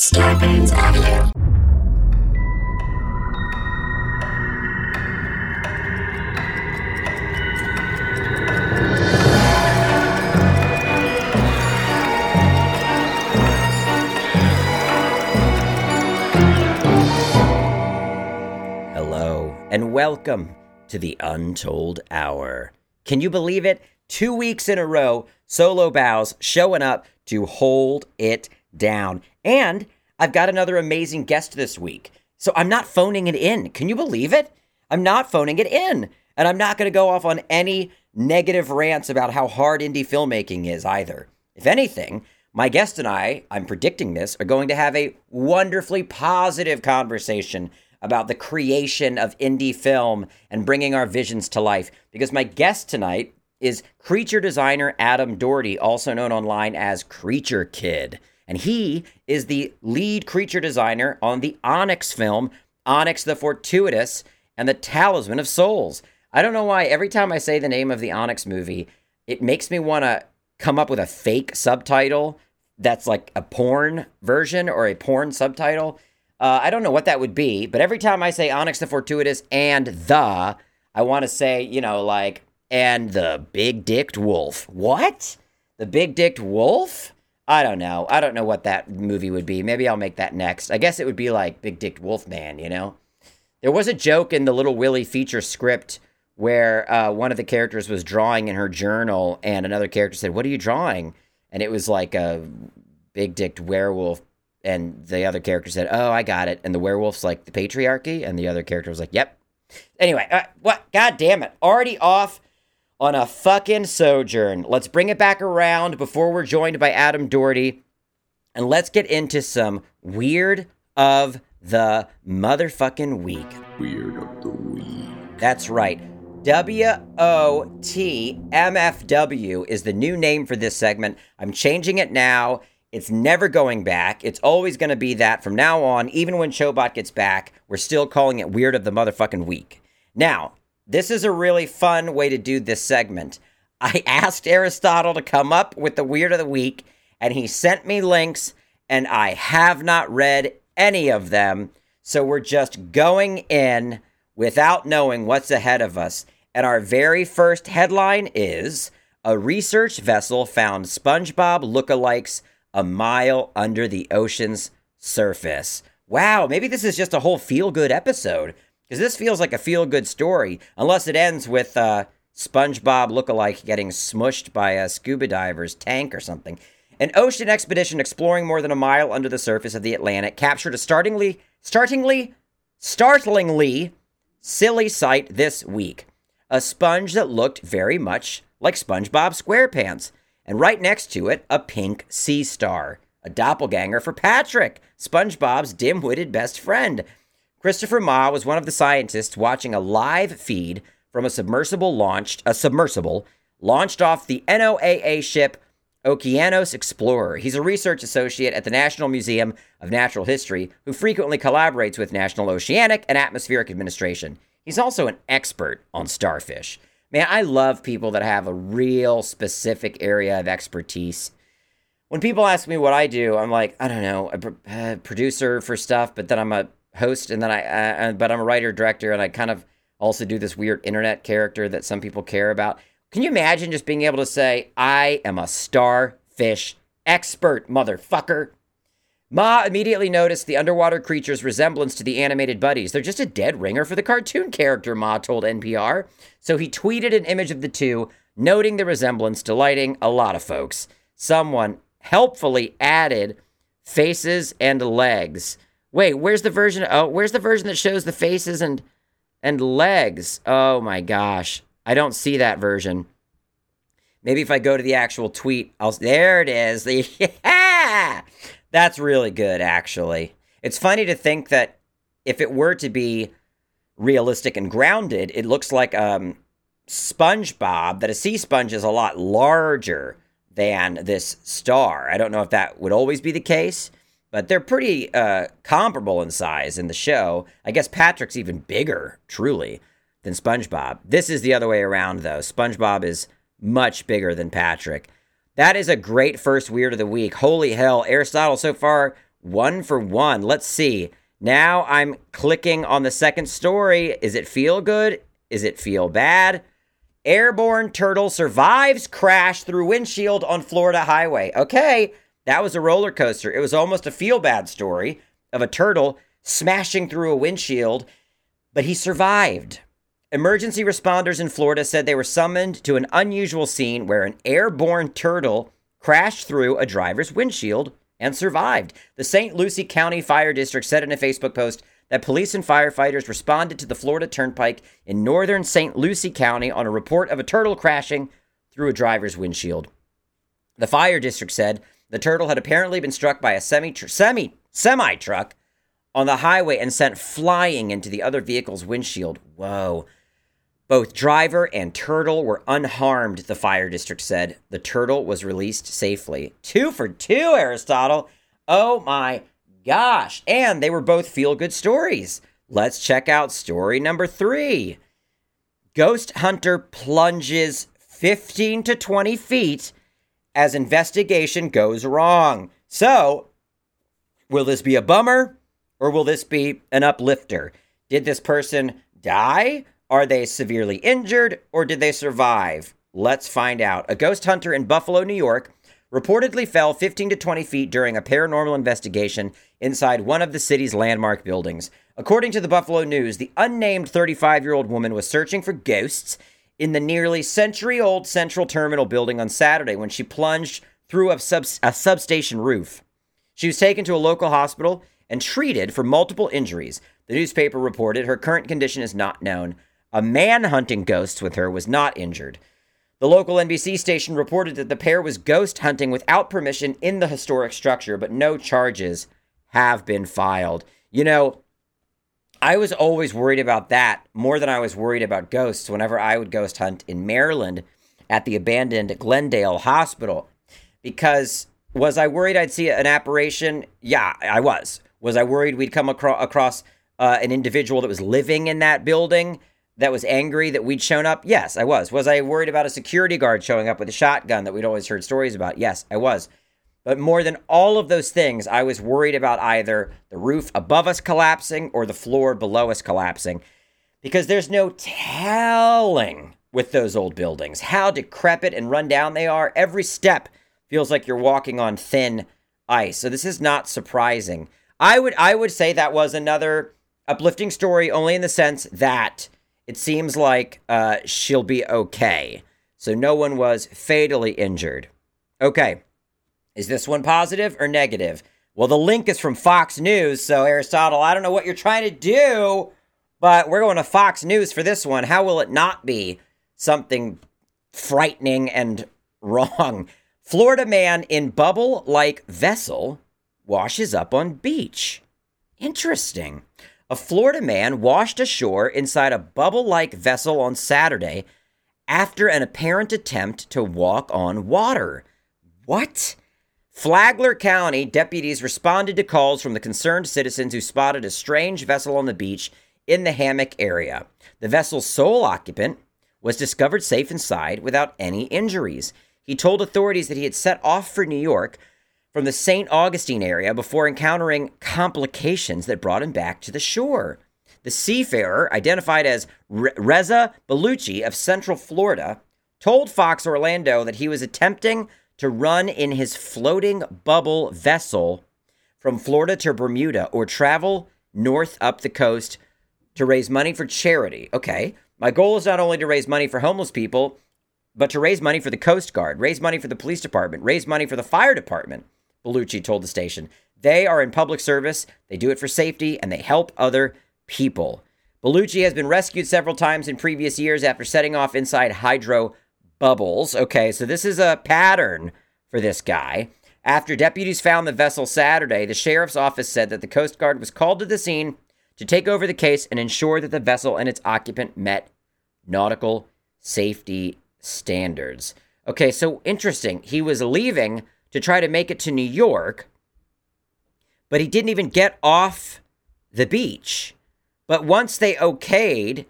Scarpins Audio. Hello, and welcome to the Untold Hour. Can you believe it? Two weeks in a row, Solo Bows showing up to hold it down. And I've got another amazing guest this week. So I'm not phoning it in. Can you believe it? I'm not phoning it in. And I'm not going to go off on any negative rants about how hard indie filmmaking is either. If anything, my guest and I, I'm predicting this, are going to have a wonderfully positive conversation about the creation of indie film and bringing our visions to life. Because my guest tonight is creature designer Adam Dougherty, also known online as Kreature Kid. And he is the lead creature designer on the Onyx film, Onyx the Fortuitous and the Talisman of Souls. I don't know why every time I say the name of the Onyx movie, it makes me want to come up with a fake subtitle that's like a porn version or a porn subtitle. Uh, I don't know what that would be, but every time I say Onyx the Fortuitous and the, I want to say, you know, like, and the big dicked wolf. What? The big dicked wolf? I don't know. I don't know what that movie would be. Maybe I'll make that next. I guess it would be like Big Dick Wolf Man, you know? There was a joke in the Little Willie feature script where uh, one of the characters was drawing in her journal, and another character said, What are you drawing? And it was like a big dicked werewolf. And the other character said, Oh, I got it. And the werewolf's like the patriarchy. And the other character was like, Yep. Anyway, uh, what? God damn it. Already off on a fucking sojourn. Let's bring it back around before we're joined by Adam Dougherty. And let's get into some weird of the motherfucking week. Weird of the week. That's right. W O T M F W is the new name for this segment. I'm changing it now. It's never going back. It's always going to be that from now on. Even when Chobot gets back, we're still calling it Weird of the Motherfucking Week. Now, this is a really fun way to do this segment. I asked Aristotle to come up with the Weird of the Week, and he sent me links, and I have not read any of them. So we're just going in without knowing what's ahead of us. And our very first headline is A research vessel found SpongeBob lookalikes a mile under the ocean's surface. Wow, maybe this is just a whole feel good episode because this feels like a feel good story, unless it ends with uh, SpongeBob lookalike getting smushed by a scuba diver's tank or something. An ocean expedition exploring more than a mile under the surface of the Atlantic captured a startlingly, startlingly, startlingly silly sight this week. A sponge that looked very much like SpongeBob SquarePants, and right next to it, a pink sea star, a doppelganger for Patrick, SpongeBob's dim-witted best friend. Christopher Mah was one of the scientists watching a live feed from a submersible launched a submersible launched off the NOAA ship Okeanos Explorer. He's a research associate at the National Museum of Natural History who frequently collaborates with National Oceanic and Atmospheric Administration. He's also an expert on starfish. Man, I love people that have a real specific area of expertise. When people ask me what I do, I'm like, I don't know, a uh, producer for stuff, but then I'm a host, and then I, uh, but I'm a writer director, and I kind of also do this weird internet character that some people care about. Can you imagine just being able to say, I am a starfish expert, motherfucker? Mah immediately noticed the underwater creature's resemblance to the animated buddies. They're just a dead ringer for the cartoon character, Mah told NPR. So he tweeted an image of the two, noting the resemblance, delighting a lot of folks. Someone helpfully added faces and legs. Wait, where's the version? Oh, where's the version that shows the faces and and legs? Oh my gosh, I don't see that version. Maybe if I go to the actual tweet, I'll. There it is. Yeah, that's really good. Actually, it's funny to think that if it were to be realistic and grounded, it looks like um, SpongeBob. That a sea sponge is a lot larger than this star. I don't know if that would always be the case but they're pretty uh, comparable in size in the show. I guess Patrick's even bigger, truly, than SpongeBob. This is the other way around, though. SpongeBob is much bigger than Patrick. That is a great first weird of the week. Holy hell, Aristotle, so far one for one. Let's see. Now I'm clicking on the second story. Is it feel good? Is it feel bad? Airborne turtle survives crash through windshield on Florida highway. Okay, that was a roller coaster. It was almost a feel bad story of a turtle smashing through a windshield, but he survived. Emergency responders in Florida said they were summoned to an unusual scene where an airborne turtle crashed through a driver's windshield and survived. The St. Lucie County Fire District said in a Facebook post that police and firefighters responded to the Florida Turnpike in northern St. Lucie County on a report of a turtle crashing through a driver's windshield. The fire district said the turtle had apparently been struck by a semi semi semi truck on the highway and sent flying into the other vehicle's windshield. Whoa. Both driver and turtle were unharmed, the fire district said. The turtle was released safely. Two for two, Aristotle. Oh my gosh. And they were both feel good stories. Let's check out story number three. Ghost hunter plunges 15 to 20 feet as investigation goes wrong. So, will this be a bummer or will this be an uplifter? Did this person die are they severely injured or did they survive? Let's find out. A ghost hunter in Buffalo, New York, reportedly fell 15 to 20 feet during a paranormal investigation inside one of the city's landmark buildings. According to the Buffalo News, the unnamed 35 year old woman was searching for ghosts in the nearly century old Central Terminal building on Saturday when she plunged through a, sub- a substation roof. She was taken to a local hospital and treated for multiple injuries. The newspaper reported her current condition is not known. A man hunting ghosts with her was not injured. The local NBC station reported that the pair was ghost hunting without permission in the historic structure, but no charges have been filed. You know, I was always worried about that more than I was worried about ghosts whenever I would ghost hunt in Maryland at the abandoned Glenn Dale Hospital. Because was I worried I'd see an apparition? Yeah, I was. Was I worried we'd come acro- across uh, an individual that was living in that building? that was angry that we'd shown up? Yes, I was. Was I worried about a security guard showing up with a shotgun that we'd always heard stories about? Yes, I was. But more than all of those things, I was worried about either the roof above us collapsing or the floor below us collapsing because there's no telling with those old buildings how decrepit and run down they are. Every step feels like you're walking on thin ice. So this is not surprising. I would I would say that was another uplifting story only in the sense that it seems like uh, she'll be okay. So no one was fatally injured. Okay. Is this one positive or negative? Well, the link is from Fox News. So, Aristotle, I don't know what you're trying to do, but we're going to Fox News for this one. How will it not be something frightening and wrong? Florida man in bubble like vessel washes up on beach. Interesting. A Florida man washed ashore inside a bubble like vessel on Saturday after an apparent attempt to walk on water. What? Flagler County deputies responded to calls from the concerned citizens who spotted a strange vessel on the beach in the hammock area. The vessel's sole occupant was discovered safe inside without any injuries. He told authorities that he had set off for New York from the St. Augustine area before encountering complications that brought him back to the shore. The seafarer, identified as Re- Reza Baluchi of Central Florida, told Fox Orlando that he was attempting to run in his floating bubble vessel from Florida to Bermuda or travel north up the coast to raise money for charity. Okay, my goal is not only to raise money for homeless people, but to raise money for the Coast Guard, raise money for the police department, raise money for the fire department. Baluchi told the station. They are in public service, they do it for safety, and they help other people. Baluchi has been rescued several times in previous years after setting off inside hydro bubbles. Okay, so this is a pattern for this guy. After deputies found the vessel Saturday, the sheriff's office said that the Coast Guard was called to the scene to take over the case and ensure that the vessel and its occupant met nautical safety standards. Okay, so interesting. He was leaving to try to make it to New York, but he didn't even get off the beach. But once they okayed,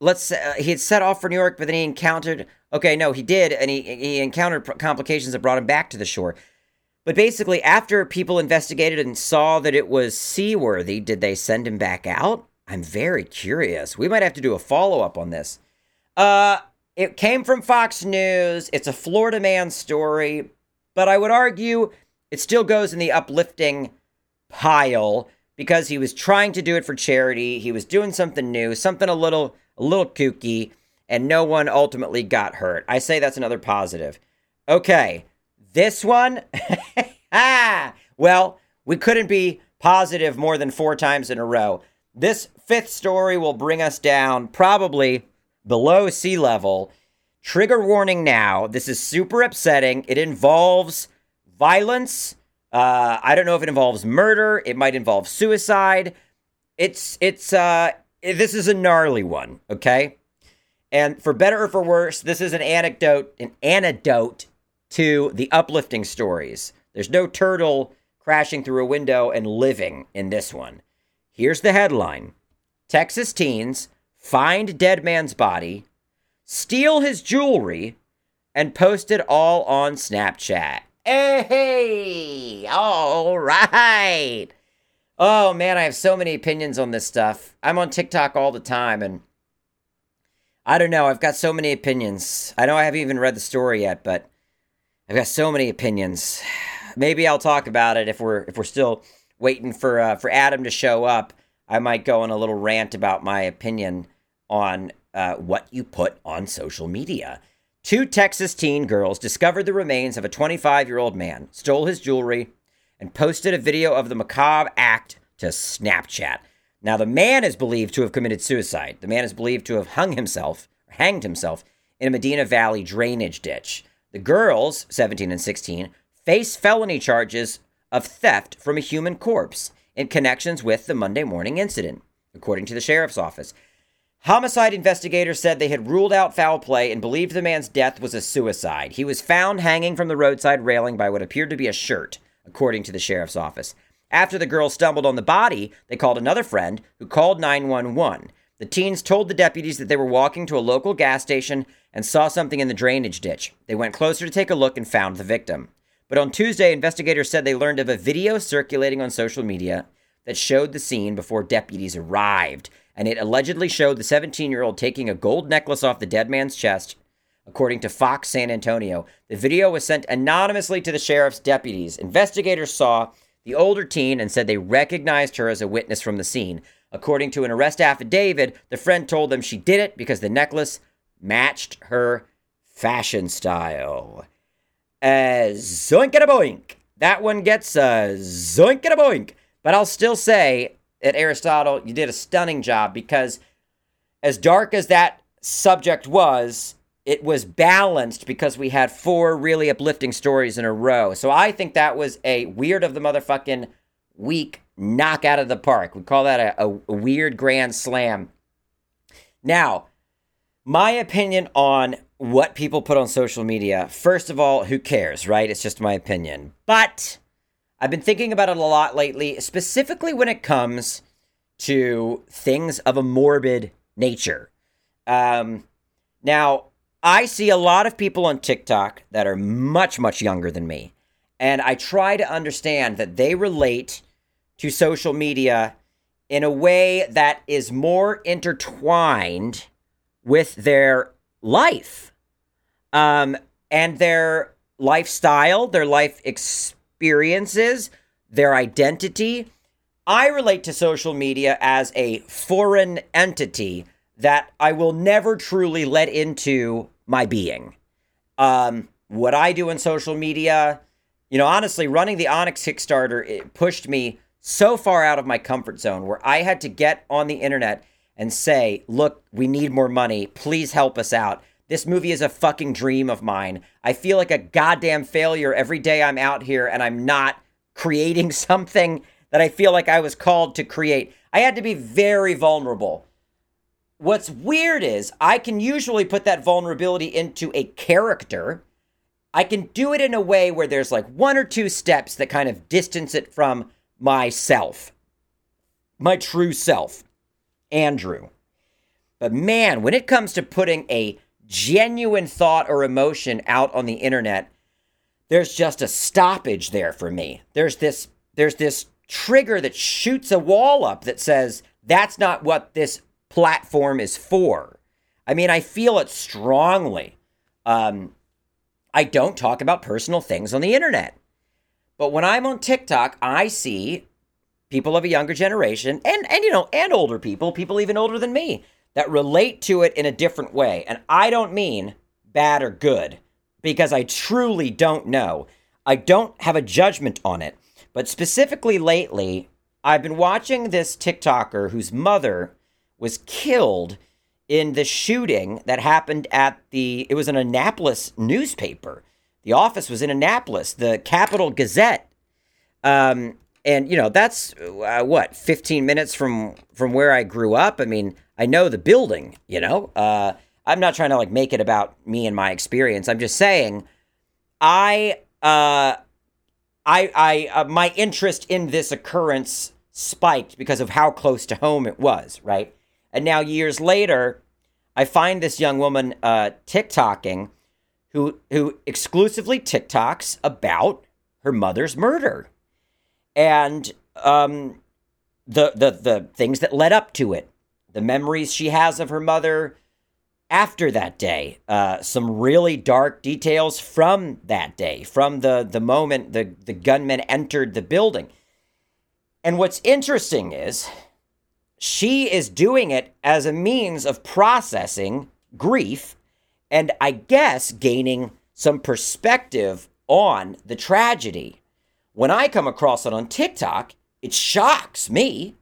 let's say uh, he had set off for New York, but then he encountered. Okay, no, he did, and he he encountered complications that brought him back to the shore. But basically, after people investigated and saw that it was seaworthy, did they send him back out? I'm very curious. We might have to do a follow up on this. Uh, it came from Fox News. It's a Florida man story, but I would argue it still goes in the uplifting pile because he was trying to do it for charity. He was doing something new, something a little a little kooky, and no one ultimately got hurt. I say that's another positive. Okay, this one, ah, well, we couldn't be positive more than four times in a row. This fifth story will bring us down probably below sea level. Trigger warning now. This is super upsetting. It involves violence. Uh, I don't know if it involves murder. It might involve suicide. It's it's uh Eh, this is a gnarly one, okay? And for better or for worse, this is an anecdote, an antidote to the uplifting stories. There's no turtle crashing through a window and living in this one. Here's the headline Texas teens find dead man's body, steal his jewelry, and post it all on Snapchat. Eh, hey, all right. Oh man, I have so many opinions on this stuff. I'm on TikTok all the time and I don't know, I've got so many opinions. I know I haven't even read the story yet, but I've got so many opinions. Maybe I'll talk about it if we're if we're still waiting for uh, for Adam to show up. I might go on a little rant about my opinion on uh, what you put on social media. Two Texas teen girls discovered the remains of a 25 year old man, stole his jewelry, and posted a video of the macabre act to Snapchat. Now, the man is believed to have committed suicide. The man is believed to have hung himself, hanged himself, in a Medina Valley drainage ditch. The girls, 17 and 16, face felony charges of theft from a human corpse in connections with the Monday morning incident, according to the sheriff's office. Homicide investigators said they had ruled out foul play and believed the man's death was a suicide. He was found hanging from the roadside railing by what appeared to be a shirt, according to the sheriff's office. After the girls stumbled on the body, they called another friend who called 911. The teens told the deputies that they were walking to a local gas station and saw something in the drainage ditch. They went closer to take a look and found the victim. But on Tuesday, investigators said they learned of a video circulating on social media that showed the scene before deputies arrived, and it allegedly showed the 17 year old taking a gold necklace off the dead man's chest. According to Fox San Antonio, the video was sent anonymously to the sheriff's deputies. Investigators saw the older teen and said they recognized her as a witness from the scene. According to an arrest affidavit, the friend told them she did it because the necklace matched her fashion style. Uh, zoink and a boink. That one gets a zoink and a boink. But I'll still say that Aristotle, you did a stunning job because as dark as that subject was, it was balanced because we had four really uplifting stories in a row. So I think that was a weird of the motherfucking week knock out of the park. We call that a, a, a weird grand slam. Now, my opinion on what people put on social media, first of all, who cares, right? It's just my opinion. But I've been thinking about it a lot lately, specifically when it comes to things of a morbid nature. Um, now, I see a lot of people on TikTok that are much, much younger than me. And I try to understand that they relate to social media in a way that is more intertwined with their life um, and their lifestyle, their life experiences, their identity. I relate to social media as a foreign entity that I will never truly let into my being. Um, what I do in social media, you know, honestly, running the Onyx Kickstarter, it pushed me so far out of my comfort zone where I had to get on the internet and say, look, we need more money. Please help us out. This movie is a fucking dream of mine. I feel like a goddamn failure every day I'm out here and I'm not creating something that I feel like I was called to create. I had to be very vulnerable. What's weird is I can usually put that vulnerability into a character. I can do it in a way where there's like one or two steps that kind of distance it from myself, my true self. Andrew. But man, when it comes to putting a genuine thought or emotion out on the internet, there's just a stoppage there for me. There's this there's this trigger that shoots a wall up that says that's not what this platform is for. I mean, I feel it strongly. Um, I don't talk about personal things on the internet. But when I'm on TikTok, I see people of a younger generation and and you know, and older people, people even older than me that relate to it in a different way. And I don't mean bad or good because I truly don't know. I don't have a judgment on it. But specifically lately, I've been watching this TikToker whose mother was killed in the shooting that happened at the it was an Annapolis newspaper. The office was in Annapolis, the Capital Gazette. Um, and you know that's uh, what 15 minutes from from where I grew up. I mean, I know the building. You know, uh, I'm not trying to like make it about me and my experience. I'm just saying, I uh, I I uh, my interest in this occurrence spiked because of how close to home it was, right? And now years later, I find this young woman uh, TikToking, who who exclusively TikToks about her mother's murder, and um, the the the things that led up to it, the memories she has of her mother after that day, uh, some really dark details from that day, from the the moment the the gunmen entered the building. And what's interesting is she is doing it as a means of processing grief and I guess gaining some perspective on the tragedy. When I come across it on TikTok, it shocks me.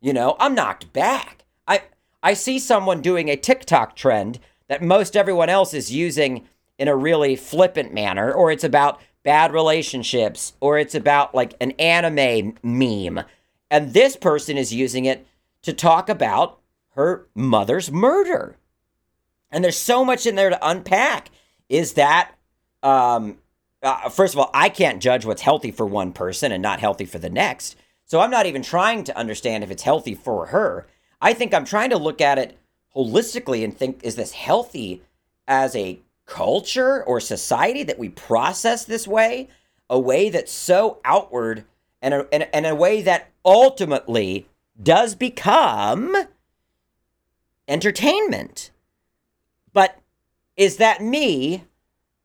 You know, I'm knocked back. I I see someone doing a TikTok trend that most everyone else is using in a really flippant manner or it's about bad relationships or it's about like an anime meme. And this person is using it to talk about her mother's murder. And there's so much in there to unpack. Is that, um, uh, first of all, I can't judge what's healthy for one person and not healthy for the next. So I'm not even trying to understand if it's healthy for her. I think I'm trying to look at it holistically and think, is this healthy as a culture or society that we process this way? A way that's so outward and a, and, and a way that ultimately does become entertainment. But is that me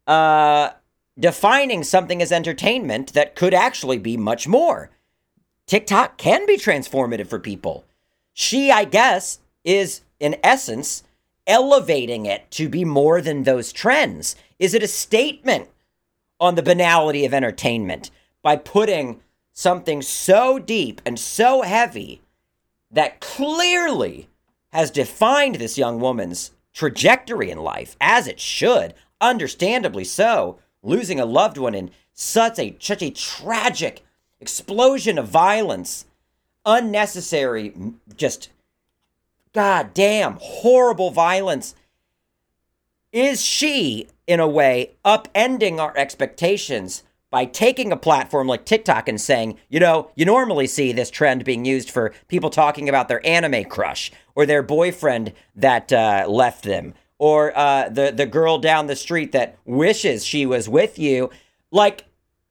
uh, defining something as entertainment that could actually be much more? TikTok can be transformative for people. She, I guess, is in essence elevating it to be more than those trends. Is it a statement on the banality of entertainment by putting something so deep and so heavy that clearly has defined this young woman's trajectory in life, as it should, understandably so, losing a loved one in such a such a tragic explosion of violence, unnecessary, just goddamn horrible violence. Is she, in a way, upending our expectations by taking a platform like TikTok and saying, you know, you normally see this trend being used for people talking about their anime crush or their boyfriend that uh, left them or uh, the the girl down the street that wishes she was with you. Like,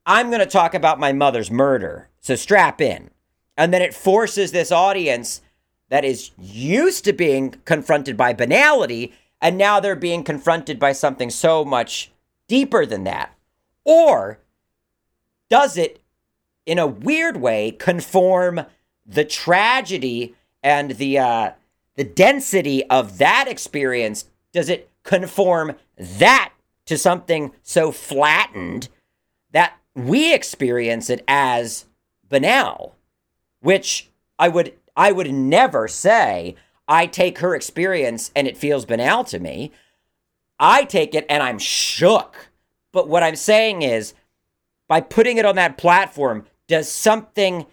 I'm going to talk about my mother's murder, so strap in, and then it forces this audience that is used to being confronted by banality, and now they're being confronted by something so much deeper than that, or does it, in a weird way, conform the tragedy and the uh, the density of that experience? Does it conform that to something so flattened that we experience it as banal? Which I would I would never say I take her experience and it feels banal to me. I take it and I'm shook. But what I'm saying is by putting it on that platform, does something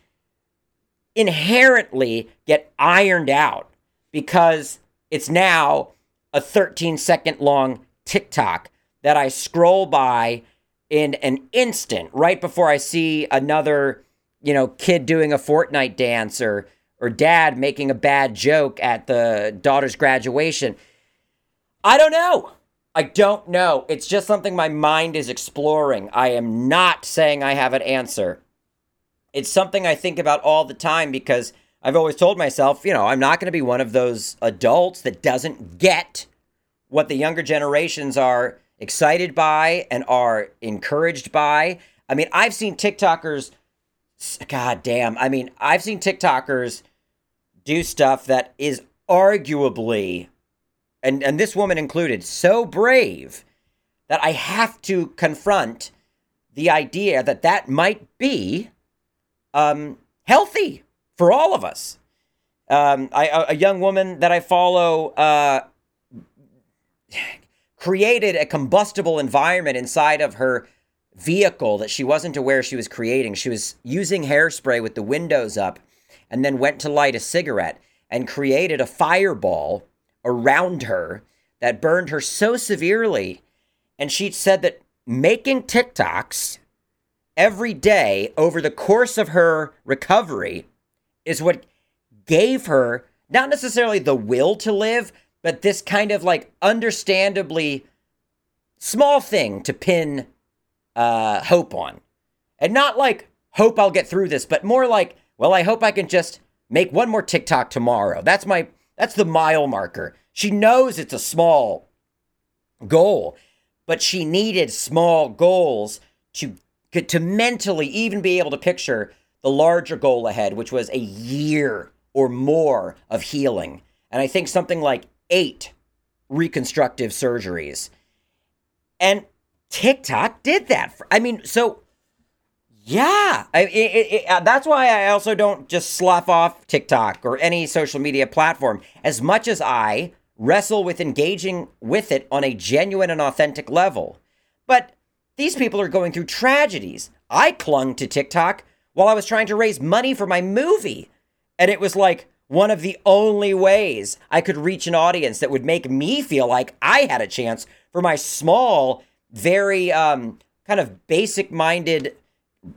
inherently get ironed out because it's now a 13 second long TikTok that I scroll by in an instant right before I see another, you know, kid doing a Fortnite dance or or dad making a bad joke at the daughter's graduation. I don't know. I don't know. It's just something my mind is exploring. I am not saying I have an answer. It's something I think about all the time because I've always told myself, you know, I'm not going to be one of those adults that doesn't get what the younger generations are excited by and are encouraged by. I mean, I've seen TikTokers, god damn, I mean, I've seen TikTokers do stuff that is arguably and and this woman included, so brave that I have to confront the idea that that might be um, healthy for all of us. Um, I, a, a young woman that I follow uh, created a combustible environment inside of her vehicle that she wasn't aware she was creating. She was using hairspray with the windows up and then went to light a cigarette and created a fireball around her that burned her so severely. And she said that making TikToks every day over the course of her recovery is what gave her not necessarily the will to live, but this kind of like understandably small thing to pin uh, hope on. And not like, hope I'll get through this, but more like, well, I hope I can just make one more TikTok tomorrow. That's my that's the mile marker. She knows it's a small goal, but she needed small goals to to mentally even be able to picture the larger goal ahead, which was a year or more of healing. And I think something like eight reconstructive surgeries. And TikTok did that. I mean, so yeah, I, it, it, uh, that's why I also don't just slough off TikTok or any social media platform as much as I wrestle with engaging with it on a genuine and authentic level. But these people are going through tragedies. I clung to TikTok while I was trying to raise money for my movie, and it was like one of the only ways I could reach an audience that would make me feel like I had a chance for my small, very um, kind of basic minded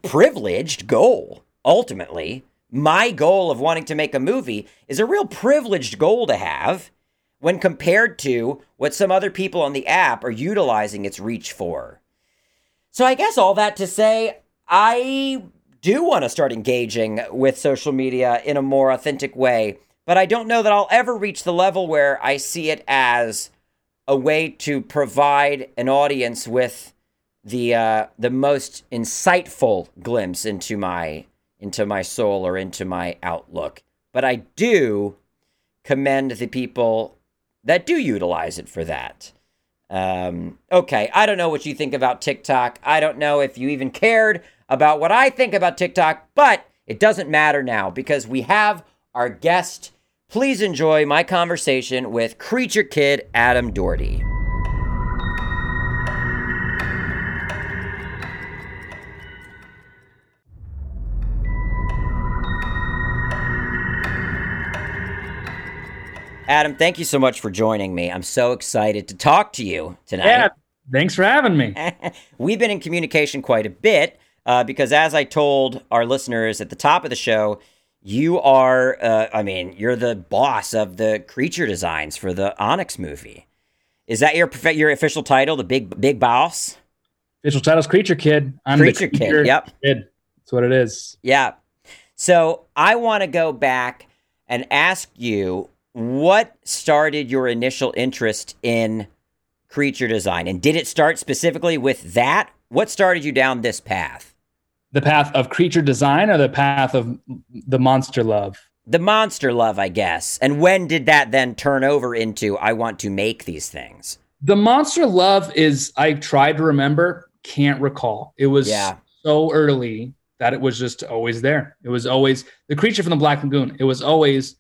privileged goal, ultimately. My goal of wanting to make a movie is a real privileged goal to have when compared to what some other people on the app are utilizing its reach for. So, I guess all that to say, I do want to start engaging with social media in a more authentic way, but I don't know that I'll ever reach the level where I see it as a way to provide an audience with the uh, the most insightful glimpse into my into my soul or into my outlook. But I do commend the people that do utilize it for that. Um, okay, I don't know what you think about TikTok. I don't know if you even cared about what I think about TikTok, but it doesn't matter now because we have our guest. Please enjoy my conversation with Kreature Kid Adam Dougherty. Adam, thank you so much for joining me. I'm so excited to talk to you tonight. Yeah, thanks for having me. We've been in communication quite a bit uh, because, as I told our listeners at the top of the show, you are, uh, I mean, you're the boss of the creature designs for the Onyx movie. Is that your your official title, the big big boss? Official title's Kreature Kid. I'm creature, the creature Kid. Yep, kid. That's what it is. Yeah. So I want to go back and ask you what started your initial interest in creature design? And did it start specifically with that? What started you down this path? The path of creature design or the path of the monster love? The monster love, I guess. And when did that then turn over into I want to make these things? The monster love is I tried to remember, can't recall. It was yeah. so early that it was just always there. It was always the creature from the Black Lagoon. It was always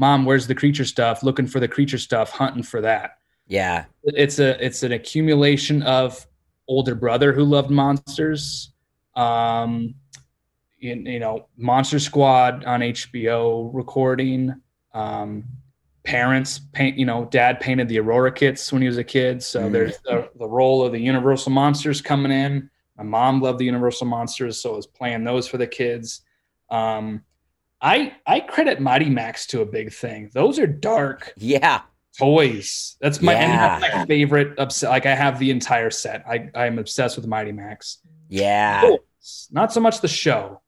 mom where's the creature stuff? Looking for the creature stuff hunting for that. Yeah. It's a it's an accumulation of older brother who loved monsters. Um you, you know monster squad on hbo recording. Um parents paint you know dad painted the aurora kits when he was a kid. So mm. there's the, the role of the universal monsters coming in. My mom loved the universal monsters so i was playing those for the kids. Um I I credit Mighty Max to a big thing. Those are dark. Yeah. toys. That's my Yeah. my favorite. Obs- like I have the entire set. I I am obsessed with Mighty Max. Yeah. Toys, Not so much the show.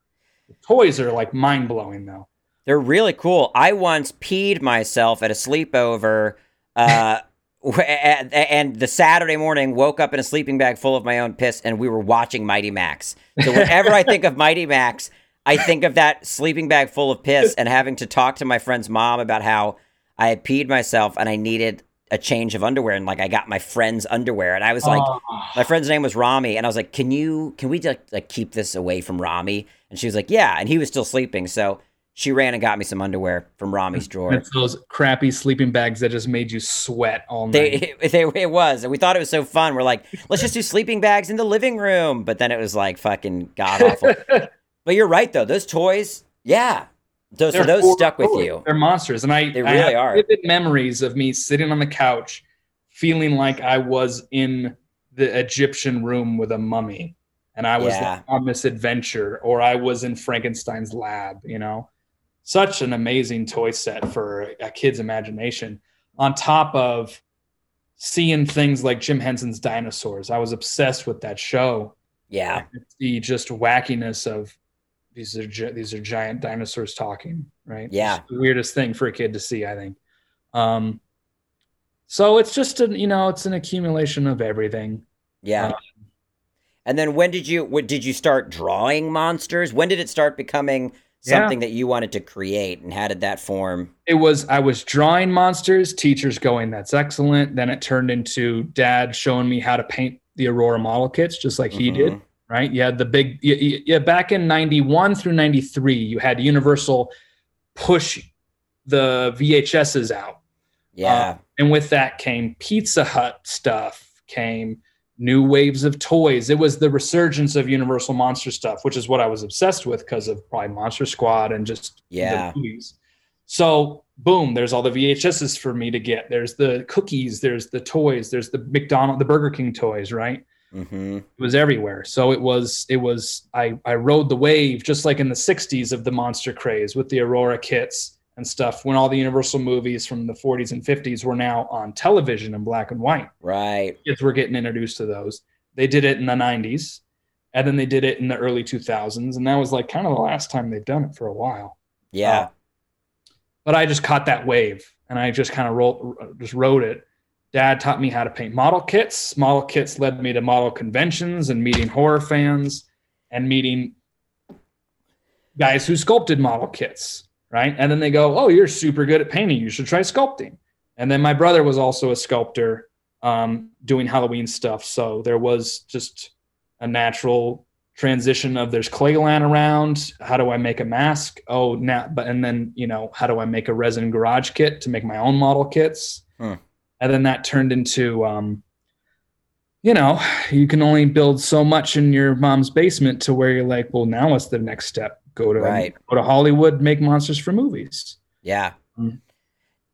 The toys are like mind blowing though. They're really cool. I once peed myself at a sleepover, uh, and the Saturday morning woke up in a sleeping bag full of my own piss, and we were watching Mighty Max. So whenever I think of Mighty Max, I think of that sleeping bag full of piss and having to talk to my friend's mom about how I had peed myself and I needed a change of underwear, and like I got my friend's underwear, and I was like. Oh, My friend's name was Rami, and I was like, "Can you, can we like, like keep this away from Rami?" And she was like, "Yeah," and he was still sleeping, so she ran and got me some underwear from Rami's drawer. it's those crappy sleeping bags that just made you sweat all night. They, it, they, it was, and we thought it was so fun. We're like, let's just do sleeping bags in the living room, but then it was like fucking god awful. but you're right though; those toys, yeah, those so those stuck with toys. you. They're monsters, and I They I really have are. Vivid memories of me sitting on the couch, feeling like I was in the Egyptian room with a mummy, and I was Yeah. on this adventure, or I was in Frankenstein's lab. You know, such an amazing toy set for a kid's imagination. On top of seeing things like Jim Henson's dinosaurs, I was obsessed with that show Yeah, the just wackiness of these are gi- these are giant dinosaurs talking, right? Yeah. It's the weirdest thing for a kid to see, I think. Um, so it's just an you know it's an accumulation of everything. yeah. Uh, and then when did you, what, did you start drawing monsters? When did it start becoming Yeah. something that you wanted to create, and how did that form? It was I was drawing monsters, teachers going that's excellent. Then it turned into dad showing me how to paint the Aurora model kits, just like he did. Right? You had the big, yeah, yeah, back in 91 through 93, you had Universal push the VHSs out. Yeah. Uh, and with that came Pizza Hut stuff, came new waves of toys. It was the resurgence of Universal Monster stuff, which is what I was obsessed with because of probably Monster Squad and just Yeah. the movies. So boom, there's all the VHSs for me to get. There's the cookies, there's the toys, there's the McDonald, the Burger King toys, right? Hmm it was everywhere. So it was it was I I rode the wave just like in the 60s of the monster craze with the Aurora kits and stuff when all the Universal movies from the 40s and 50s were now on television in black and white. Right. Kids were getting introduced to those. They did it in the 90s and then they did it in the early 2000s and that was like kind of the last time they've done it for a while. Yeah. But I just caught that wave and I just kind of rolled just rode it. Dad taught me how to paint model kits. Model kits led me to model conventions and meeting horror fans and meeting guys who sculpted model kits, right? And then they go, "Oh, you're super good at painting. You should try sculpting." And then my brother was also a sculptor um, doing Halloween stuff, so there was just a natural transition of there's clay land around. How do I make a mask? Oh, now, but and then you know, how do I make a resin garage kit to make my own model kits? Hmm. And then that turned into, um, you know, you can only build so much in your mom's basement to where you're like, well, now what's the next step? Go to Right. go to Hollywood, make monsters for movies. Yeah. Mm.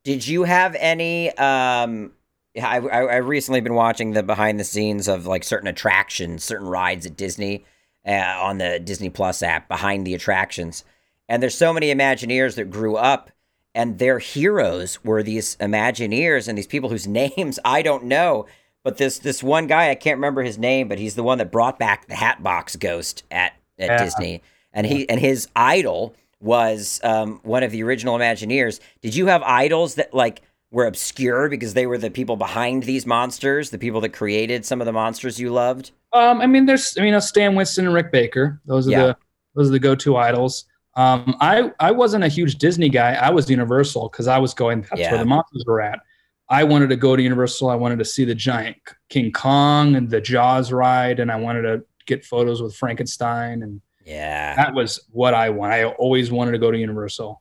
Did you have any? Um, I, I I've recently been watching the behind the scenes of like certain attractions, certain rides at Disney uh, on the Disney Plus app. Behind the attractions, and there's so many Imagineers that grew up, and their heroes were these Imagineers and these people whose names I don't know. But this this one guy, I can't remember his name, but he's the one that brought back the Hatbox Ghost at at Yeah. Disney, and he and his idol was um, one of the original Imagineers. Did you have idols that like were obscure because they were the people behind these monsters, the people that created some of the monsters you loved? Um, I mean, there's you know Stan Winston and Rick Baker. Those are Yeah. the those are the go-to idols. Um, I I wasn't a huge Disney guy. I was Universal because I was going. That's Yeah. where the monsters were at. I wanted to go to Universal. I wanted to see the giant King Kong and the Jaws ride, and I wanted to get photos with Frankenstein, and Yeah, that was what I want. I always wanted to go to Universal,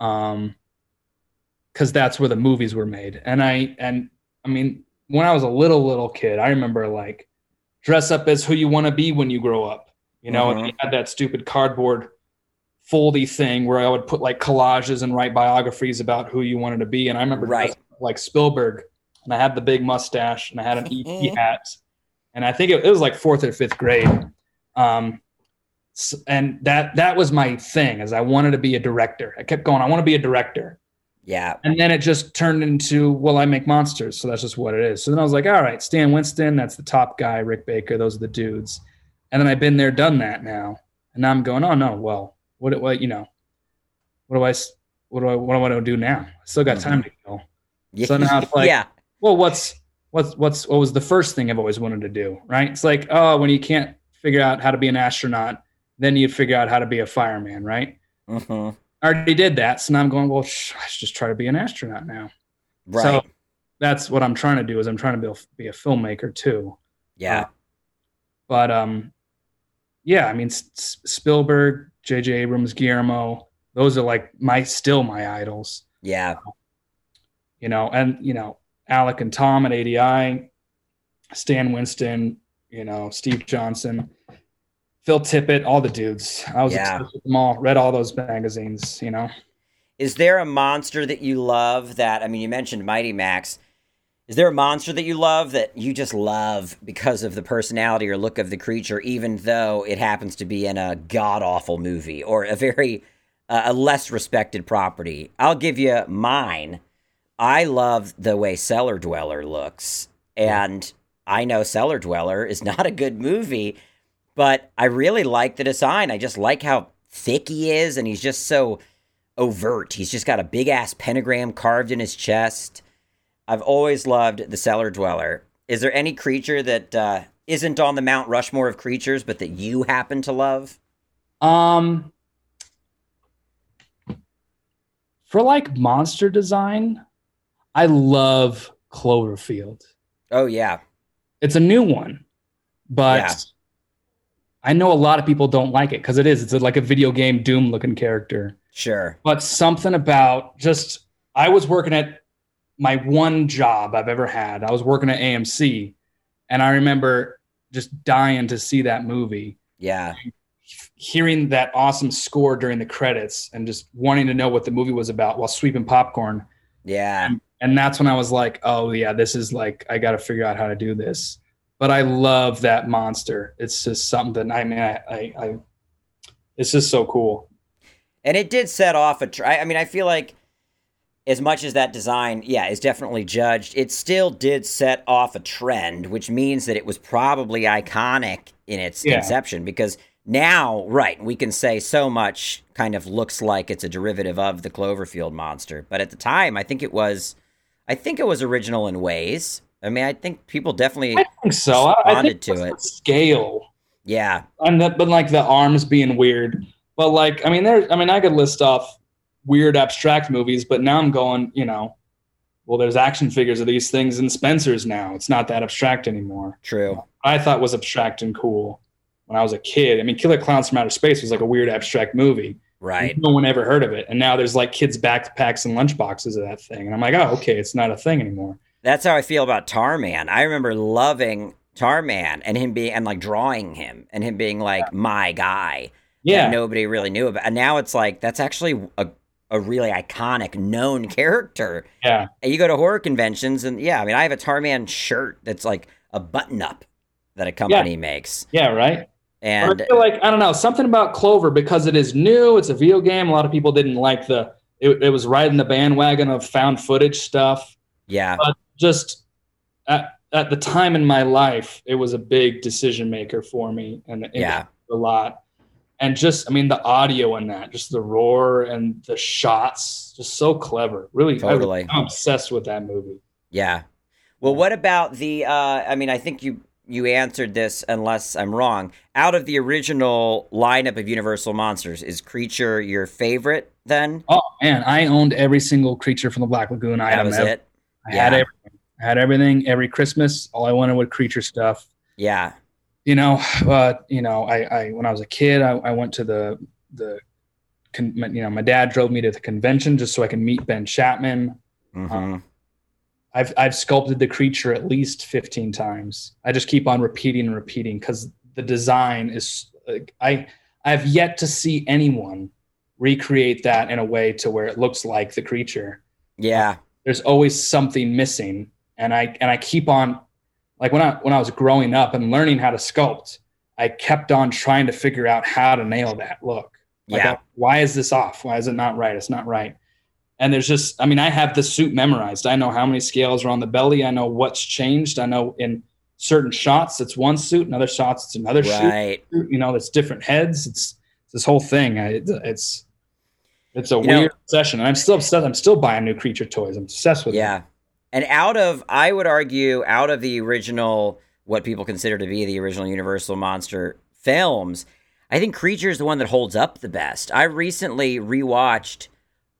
um, because that's where the movies were made. And I and I mean, when I was a little little kid, I remember like dress up as who you want to be when you grow up. You know, and Mhm. we had that stupid cardboard foldy thing where I would put like collages and write biographies about who you wanted to be. And I remember Right. like Spielberg, and I had the big mustache, and I had an EP hat, and I think it, it was like fourth or fifth grade. Um, and that that was my thing, is I wanted to be a director. I kept going. I want to be a director. Yeah. And then it just turned into, well, I make monsters, so that's just what it is. So then I was like, all right, Stan Winston, that's the top guy, Rick Baker, those are the dudes. And then I've been there, done that now. And now I'm going, oh no, well, what what you know, what do I what do I what do I want to do now? I still got time to kill. Yeah. So now it's like- yeah. Well, what's what's what's what was the first thing I've always wanted to do, right? It's like, oh, when you can't figure out how to be an astronaut, then you figure out how to be a fireman, right? hmm I already did that. So now I'm going, well, sh- I should just try to be an astronaut now. Right. So that's what I'm trying to do is I'm trying to be a, be a filmmaker too. yeah. But um, yeah, I mean S- S- Spielberg, J.J. Abrams, Guillermo, those are like my still my idols, yeah. you know, and you know Alec and Tom at ADI, Stan Winston, you know Steve Johnson, Phil Tippett, all the dudes. I was Yeah. obsessed with them all. Read all those magazines, you know. Is there a monster that you love that I mean you mentioned Mighty Max. Is there a monster that you love that you just love because of the personality or look of the creature, even though it happens to be in a god awful movie or a very uh, a less respected property? I'll give you mine. I love the way Cellar Dweller looks, and I know Cellar Dweller is not a good movie, but I really like the design. I just like how thick he is, and he's just so overt. He's just got a big ass pentagram carved in his chest. I've always loved the cellar dweller. Is there any creature that uh, isn't on the Mount Rushmore of creatures, but that you happen to love? Um, for like monster design, I love Cloverfield. Oh yeah, It's a new one, but Yeah. I know a lot of people don't like it because it is. It's like a video game Doom looking character. sure. But something about just I was working at my one job I've ever had. I was working at AMC, and I remember just dying to see that movie. Yeah, hearing that awesome score during the credits and just wanting to know what the movie was about while sweeping popcorn. yeah, And that's when I was like, oh, yeah, this is like, I got to figure out how to do this. But I love that monster. It's just something I mean, I, I, I it's just so cool. and it did set off a. Tr- I I mean, I feel like as much as that design, yeah, is definitely judged, it still did set off a trend, which means that it was probably iconic in its Yeah. conception because now, right, we can say so much kind of looks like it's a derivative of the Cloverfield monster. But at the time, I think it was, I think it was original in ways. I mean, I think people definitely, I think so. I, I think to it. scale. yeah, And that, but like the arms being weird. But like, I mean, there, I mean, I could list off weird abstract movies, but now I'm going, you know, well, there's action figures of these things in Spencer's now. It's not that abstract anymore. true. I thought was abstract and cool when I was a kid. I mean, Killer Clowns from Outer Space was like a weird abstract movie. Right. No one ever heard of it. And now there's like kids' backpacks and lunchboxes of that thing. And I'm like, oh, okay, it's not a thing anymore. That's how I feel about Tarman. I remember loving Tarman and him being and like drawing him and him being like my guy. Yeah. nobody really knew about. And now it's like that's actually a a really iconic known mm-hmm. character. Yeah. And you go to horror conventions and yeah, I mean I have a Tarman shirt that's like a button up that a company makes. Yeah, right. But And I feel like I don't know something about Clover because it is new. It's a video game. A lot of people didn't like the. It, it was riding the bandwagon of found footage stuff. yeah, Just at, at the time in my life, it was a big decision maker for me, and Yeah. a lot. And just, I mean, the audio in that, just the roar and the shots, just so clever. Really, I- Totally. I'm obsessed with that movie. yeah. Well, what about the uh I mean I think you you answered this unless I'm wrong. Out of the original lineup of Universal Monsters, is Creature your favorite then? Oh man, I owned every single creature from the Black Lagoon That item. was ever. it. I had everything. I had everything every Christmas. All I wanted was creature stuff. Yeah. You know, uh, you know, I, I when I was a kid, I, I went to the the, con, you know, my dad drove me to the convention just so I could meet Ben Chapman. hmm I've I've sculpted the creature at least fifteen times. I just keep on repeating and repeating because the design is. Like, I I've yet to see anyone recreate that in a way to where it looks like the creature. Yeah. there's always something missing and i and i keep on like when i when i was growing up and learning how to sculpt i kept on trying to figure out how to nail that look. Like Yeah. Why is this off? Why is it not right? It's not right. And there's just i mean i have the suit memorized. I know how many scales are on the belly. I know what's changed. I know in certain shots it's one suit in other shots it's another Right. suit you know it's different heads. It's, it's this whole thing. I, it's it's a You know- weird obsession. And i'm still obsessed. I'm still buying new creature toys. I'm obsessed with them. And out of, I would argue, out of the original, what people consider to be the original Universal Monster films, I think Creature is the one that holds up the best. I recently rewatched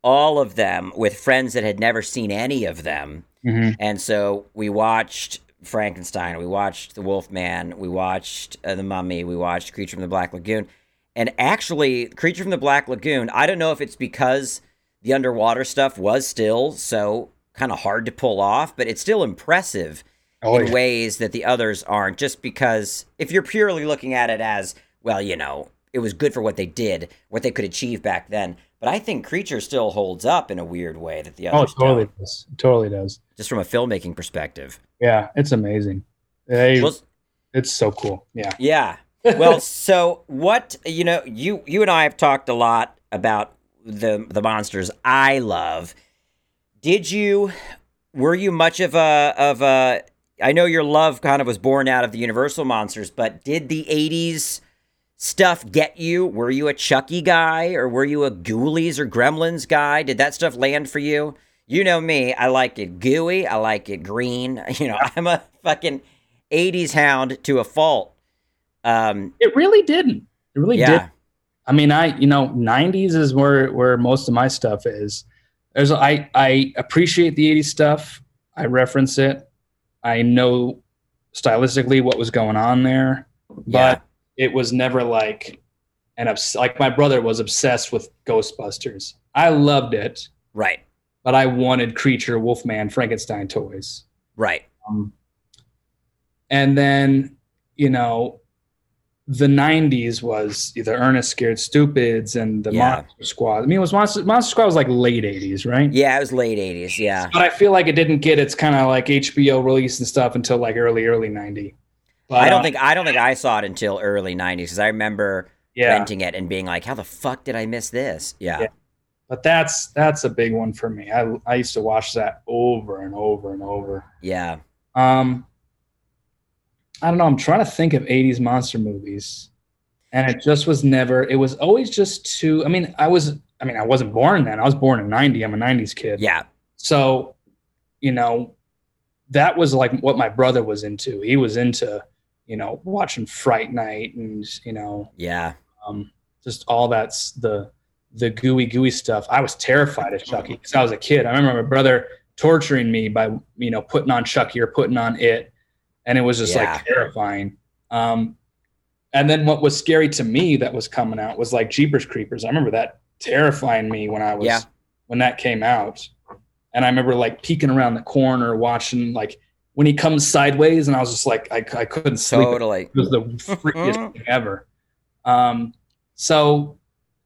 all of them with friends that had never seen any of them. Mhm. And so we watched Frankenstein, we watched The Wolfman, we watched uh, The Mummy, we watched Creature from the Black Lagoon. And actually, Creature from the Black Lagoon, I don't know if it's because the underwater stuff was still so kind of hard to pull off, but it's still impressive oh, in yeah. ways that the others aren't, just because if you're purely looking at it as, well, you know, it was good for what they did, what they could achieve back then. But I think Creature still holds up in a weird way that the oh it others totally don't, does it totally does just from a filmmaking perspective. yeah it's amazing They- Well, it's so cool yeah Yeah. Well, so what you know, you you and I have talked a lot about the the monsters I love. Did you were you much of a of a I know your love kind of was born out of the Universal monsters, but did the 80s stuff get you? Were you a Chucky guy or were you a Ghoulies or Gremlins guy? Did that stuff land for you? You know me, I like it gooey, I like it green. You know, I'm a fucking 80s hound to a fault. Um, it really didn't it really did yeah, I mean, I you know, '90s is where where most of my stuff is. There's I I appreciate the '80s stuff. I reference it. I know stylistically what was going on there, but it was never like an obs- like my brother was obsessed with Ghostbusters. I loved it, right, but I wanted Creature, Wolfman, Frankenstein toys. right. Um, and then, you know, the 90s was either Ernest Scared Stupids and the Yeah. Monster Squad. I mean, it was Monster, Monster Squad was like late 80s, right? Yeah, it was late 80s. Yeah. But I feel like it didn't get its kind of like HBO release and stuff until like early, early 90. But, I don't uh, think I don't think I saw it until early 90s because I remember yeah, renting it and being like, "How the fuck did I miss this?" Yeah, Yeah. but that's that's a big one for me. I I used to watch that over and over and over. yeah. Um, I don't know. I'm trying to think of 80s monster movies, and it just was never. It was always just too. I mean, I was. I mean, I wasn't born then. I was born in '90. I'm a '90s kid. yeah. So, you know, that was like what my brother was into. He was into, you know, watching Fright Night and you know, Yeah. um, just all that's the the gooey gooey stuff. I was terrified of Chucky because I was a kid. I remember my brother torturing me by you know putting on Chucky or putting on it, and it was just Yeah. like terrifying. Um, and then what was scary to me that was coming out was like Jeepers Creepers. I remember that terrifying me when I was Yeah. when that came out, and I remember like peeking around the corner watching like when he comes sideways, and I was just like I, I couldn't sleep. Totally. It was the freakiest thing ever. Um, so,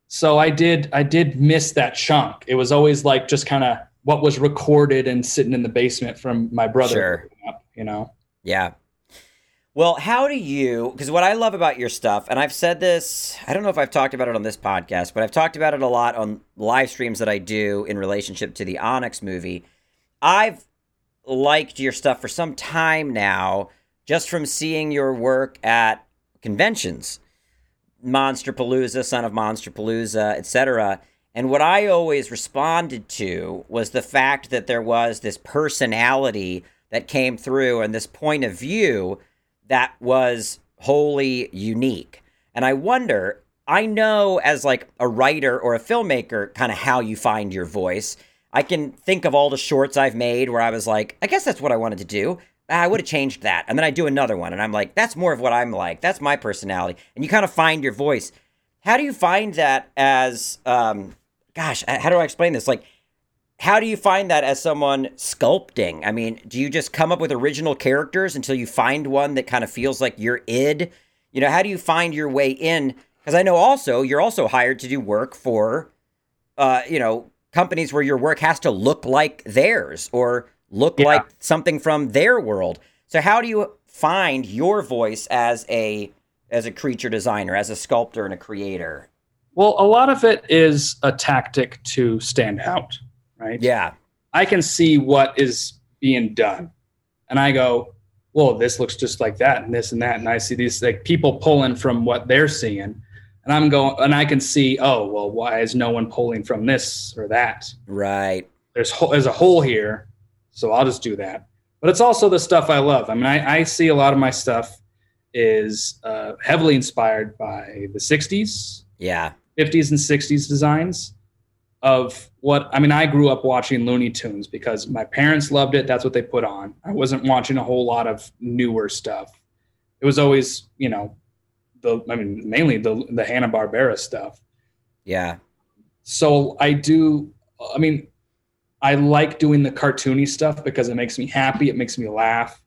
so I did, I did miss that chunk. It was always like just kind of what was recorded and sitting in the basement from my brother. Sure. you know? Yeah. Well, how do you? Because what I love about your stuff, and I've said this, I don't know if I've talked about it on this podcast, but I've talked about it a lot on live streams that I do in relationship to the Onyx movie. I've liked your stuff for some time now, just from seeing your work at conventions, Monster Palooza, Son of Monster Palooza, etc. And what I always responded to was the fact that there was this personality that came through and this point of view that was wholly unique. And I wonder, I know as like a writer or a filmmaker kind of how you find your voice. I can think of all the shorts I've made where I was like, I guess that's what I wanted to do. Ah, I would have changed that. And then I do another one and I'm like, that's more of what I'm like. That's my personality. And you kind of find your voice. How do you find that as um gosh, how do I explain this? Like how do you find that as someone sculpting? I mean, do you just come up with original characters until you find one that kind of feels like your id? You know, how do you find your way in? Because I know also you're also hired to do work for, uh, you know, companies where your work has to look like theirs or look Yeah. like something from their world. So how do you find your voice as a as a creature designer, as a sculptor and a creator? Well, a lot of it is a tactic to stand out, right? Yeah. I can see what is being done. And I go, well, this looks just like that and this and that. And I see these like people pulling from what they're seeing. And I'm going, and I can see, oh, well, why is no one pulling from this or that? Right. There's, there's a hole here. So I'll just do that. But it's also the stuff I love. I mean, I, I see a lot of my stuff is uh, heavily inspired by the 60s, Yeah. 50s, and 60s designs of what I mean. I grew up watching Looney Tunes because my parents loved it. That's what they put on. I wasn't watching a whole lot of newer stuff. It was always, you know, the I mean, mainly the the Hanna Barbera stuff. Yeah. So I do. I mean, I like doing the cartoony stuff because it makes me happy. It makes me laugh.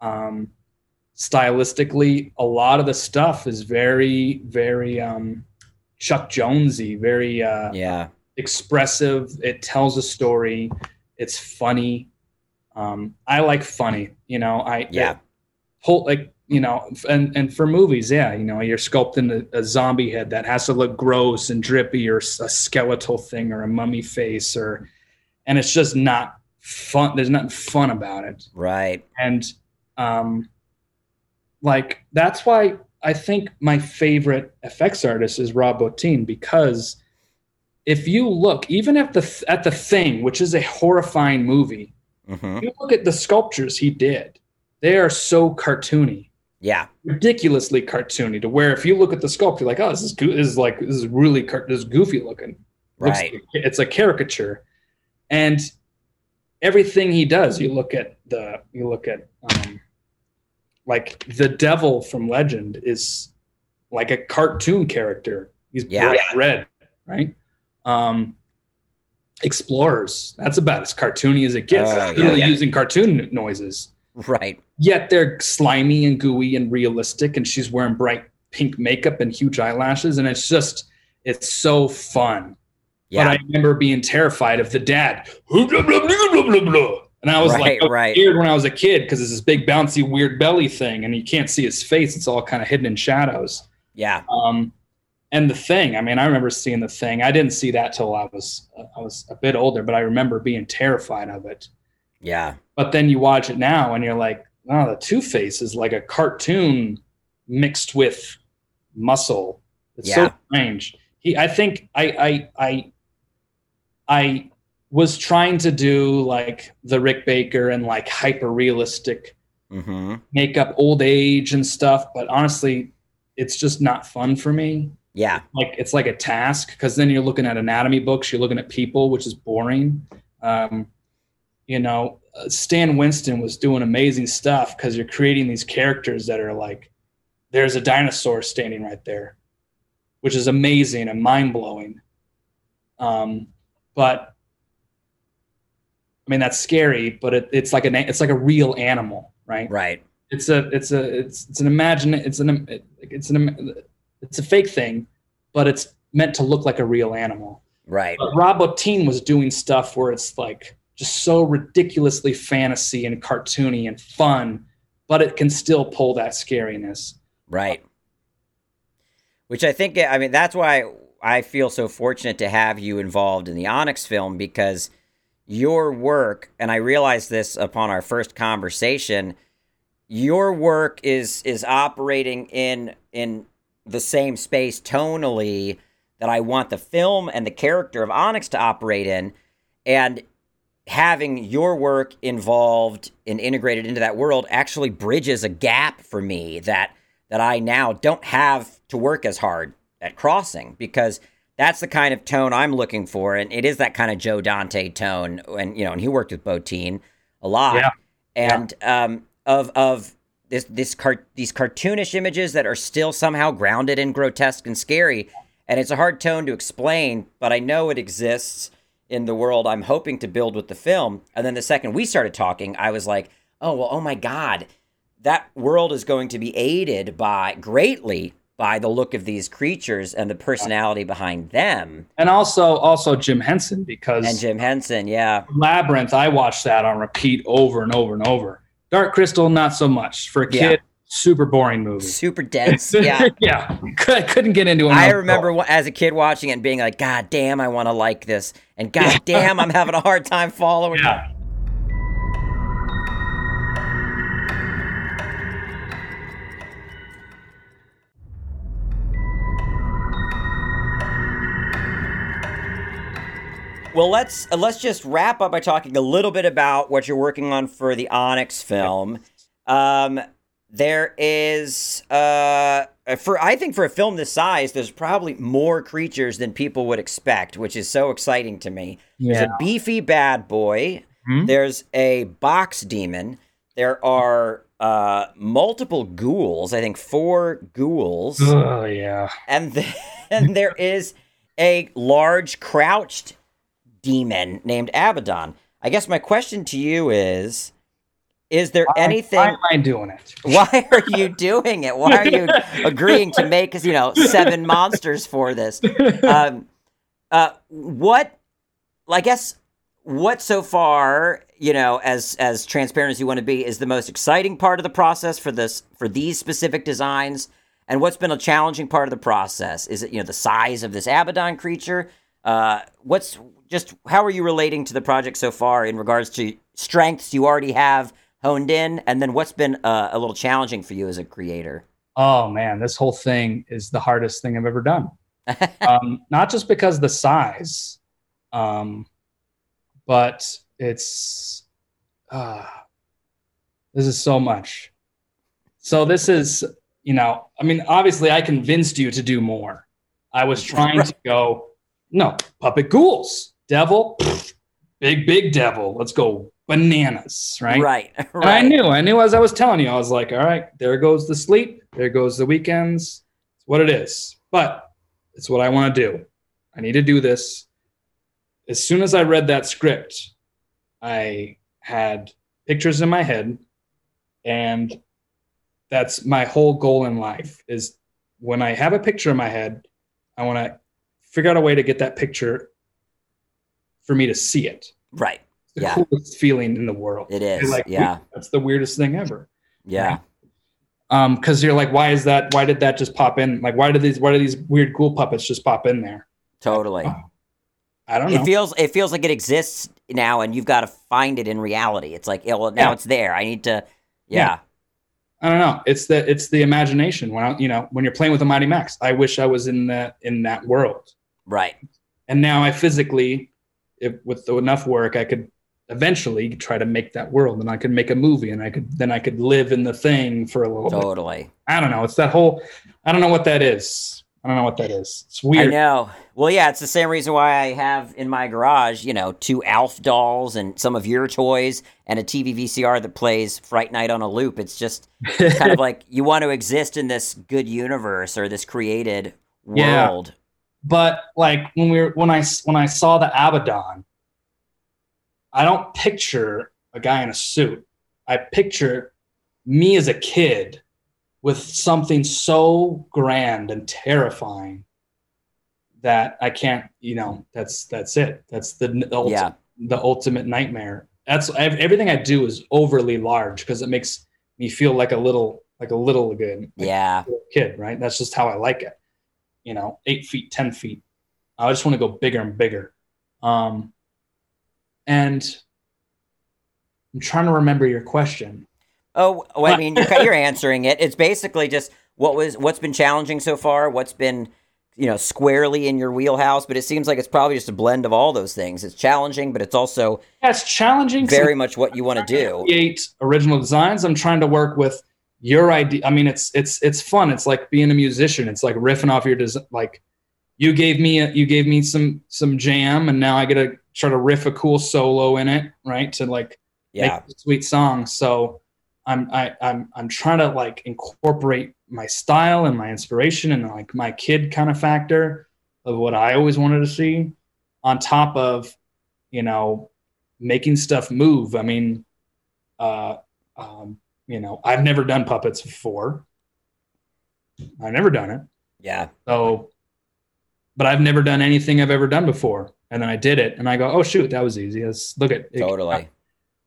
Um, stylistically, a lot of the stuff is very, very um, Chuck Jonesy, very uh, Yeah. Expressive. It tells a story. It's funny. Um, I like funny. You know, I Yeah. whole like you know, and and for movies, yeah, you know, you're sculpting a, a zombie head that has to look gross and drippy, or a skeletal thing, or a mummy face, or and it's just not fun. There's nothing fun about it Right. and um like that's why i think my favorite effects artist is rob bottin because if you look even at the at the thing which is a horrifying movie hmm you look at the sculptures he did they are so cartoony Yeah. ridiculously cartoony to where if you look at the sculpture like oh this is go- this is like this is really car- this is goofy looking Right. like- it's a caricature and everything he does you look at the you look at um like the devil from legend is like a cartoon character he's Yeah. bright red right um explorers that's about as cartoony as it gets It's yeah. really Yeah. using cartoon noises Right. yet they're slimy and gooey and realistic and she's wearing bright pink makeup and huge eyelashes and it's just it's so fun Yeah. but i remember being terrified of the dad blah, blah, blah, blah, blah, blah. and i was Right, like I was right. scared when i was a kid because it's this big bouncy weird belly thing and you can't see his face it's all kind of hidden in shadows yeah. um, and the thing i mean i remember seeing the thing i didn't see that till i was i was a bit older but i remember being terrified of it Yeah. but then you watch it now and you're like, oh, the Two Face is like a cartoon mixed with muscle. It's Yeah. so strange. He, I think I, I, I, I was trying to do like the Rick Baker and like hyper realistic hmm makeup, old age and stuff. But honestly, it's just not fun for me. Yeah. Like it's like a task because then you're looking at anatomy books, you're looking at people, which is boring. Um, you know, uh, Stan Winston was doing amazing stuff because you're creating these characters that are like, there's a dinosaur standing right there, which is amazing and mind blowing. Um, but I mean, that's scary, but it, it's like an it's like a real animal, right? Right. It's a it's a it's it's an imagine it's an it's an it's a fake thing, but it's meant to look like a real animal. Right. But Rob Bottin was doing stuff where it's like just so ridiculously fantasy and cartoony and fun, but it can still pull that scariness. Right. Which I think, I mean, that's why I feel so fortunate to have you involved in the Onyx film because your work, and I realized this upon our first conversation, your work is is operating in in the same space tonally that I want the film and the character of Onyx to operate in, and having your work involved and integrated into that world actually bridges a gap for me that that I now don't have to work as hard at crossing because that's the kind of tone I'm looking for, and it is that kind of Joe Dante tone. And you know, and he worked with Bottin a lot, Yeah. and um, of of this this car- these cartoonish images that are still somehow grounded and grotesque and scary. And it's a hard tone to explain, but I know it exists in the world I'm hoping to build with the film. And then the second we started talking, I was like, oh well, oh my god, that world is going to be aided by greatly by the look of these creatures and the personality behind them. And also also Jim Henson because And Jim Henson, yeah, Labyrinth, I watched that on repeat over and over and over. Dark Crystal, not so much. For a Yeah. kid, super boring movie. Super dense. Yeah. yeah. I couldn't get into it. I remember wa- as a kid watching it and being like, God damn, I want to like this. And God damn, I'm having a hard time following it. Well, let's uh, let's just wrap up by talking a little bit about what you're working on for the Onyx film. Um, there is uh, for I think for a film this size, there's probably more creatures than people would expect, which is so exciting to me. There's Yeah. a beefy bad boy. Hmm? There's a box demon. There are uh, multiple ghouls. I think four ghouls Oh yeah. and then there is a large crouched demon named Abaddon. I guess my question to you is is there anything Why am I doing it? why are you doing it? Why are you agreeing to make you know seven monsters for this? Um uh what I guess what so far, you know, as as transparent as you want to be, is the most exciting part of the process for this for these specific designs? And what's been a challenging part of the process? Is it you know the size of this Abaddon creature? Uh, what's just how are you relating to the project so far in regards to strengths you already have honed in, and then what's been uh, a little challenging for you as a creator? oh man, this whole thing is the hardest thing I've ever done. um, not just because the size, um, but it's uh, this is so much. So this is, you know, I mean, obviously, I convinced you to do more. I was trying to go, no, puppet ghouls, devil, pfft, big big devil. Let's go bananas, right? right, And I knew, I knew as I was telling you, I was like, all right, there goes the sleep, there goes the weekends. It's what it is. But it's what I want to do. I need to do this. As soon as I read that script, I had pictures in my head, and that's my whole goal in life is when I have a picture in my head, I want to figure out a way to get that picture for me to see it. right. The Yeah. coolest feeling in the world. It is. You're like, yeah, that's the weirdest thing ever. yeah. Um, because you're like, why is that? Why did that just pop in? Like, why did these? Why do these weird ghoul puppets just pop in there? Totally. I don't know. It feels it feels like it exists now, and you've got to find it in reality. It's like, yeah, well, now Yeah. it's there. I need to, yeah, I don't know. It's the it's the imagination. When I, you know when you're playing with a Mighty Max, I wish I was in that in that world. Right, And now I physically, if with enough work, I could eventually try to make that world, and I could make a movie, and I could then I could live in the thing for a little bit. totally. I don't know. It's that whole. I don't know what that is. I don't know what that is. It's weird. I know. Well, yeah, it's the same reason why I have in my garage, you know, two Alf dolls and some of your toys and a TV VCR that plays Fright Night on a loop. It's just kind of like you want to exist in this good universe or this created Yeah. But like when we were when I when I saw the Abaddon, I don't picture a guy in a suit. I picture me as a kid with something so grand and terrifying that I can't, you know, that's that's it. That's the, the ulti- Yeah. the ultimate nightmare. That's ev- everything I do is overly large because it makes me feel like a little like a little again Yeah. little kid, right? That's just how I like it. You know, eight feet, ten feet. I just want to go bigger and bigger. Um, and I'm trying to remember your question. Oh, well, I mean, you're, you're answering it. It's basically just what was what's been challenging so far, what's been you know squarely in your wheelhouse. But it seems like it's probably just a blend of all those things. It's challenging, but it's also Yeah, it's challenging. very much what you want to do. Create original designs. I'm trying to work with your idea. I mean, it's it's it's fun. It's like being a musician. It's like riffing off your design. Like you gave me a, you gave me some some jam, and now I get to try to riff a cool solo in it, right? To like Yeah, sweet song So I'm I, I'm I'm trying to like incorporate my style and my inspiration and like my kid kind of factor of what I always wanted to see, on top of you know making stuff move. I mean, uh, um, you know, I've never done puppets before. I've never done it. yeah, So, but I've never done anything I've ever done before. And then I did it, and I go, "Oh shoot, that was easy." Let's look at it. totally.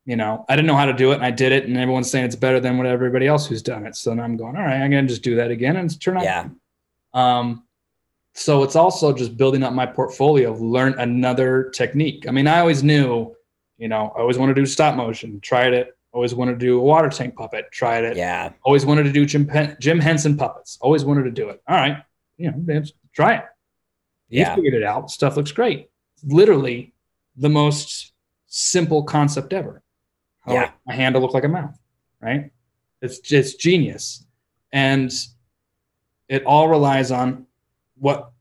you know, I didn't know how to do it and I did it and everyone's saying it's better than what everybody else who's done it. So then I'm going, all right, I'm going to just do that again and it's turn out. Yeah. Um, so it's also just building up my portfolio, learn another technique. I mean, I always knew, you know, I always want to do stop motion, tried it. Always wanted to do a water tank puppet, tried it. Yeah. Always wanted to do Jim, Pen- Jim Henson puppets. Always wanted to do it. All right, you know, try it. You Yeah. figured it out. Stuff looks great. Literally the most simple concept ever. How Yeah. my hand to look like a mouth, right? It's just genius. And it all relies on what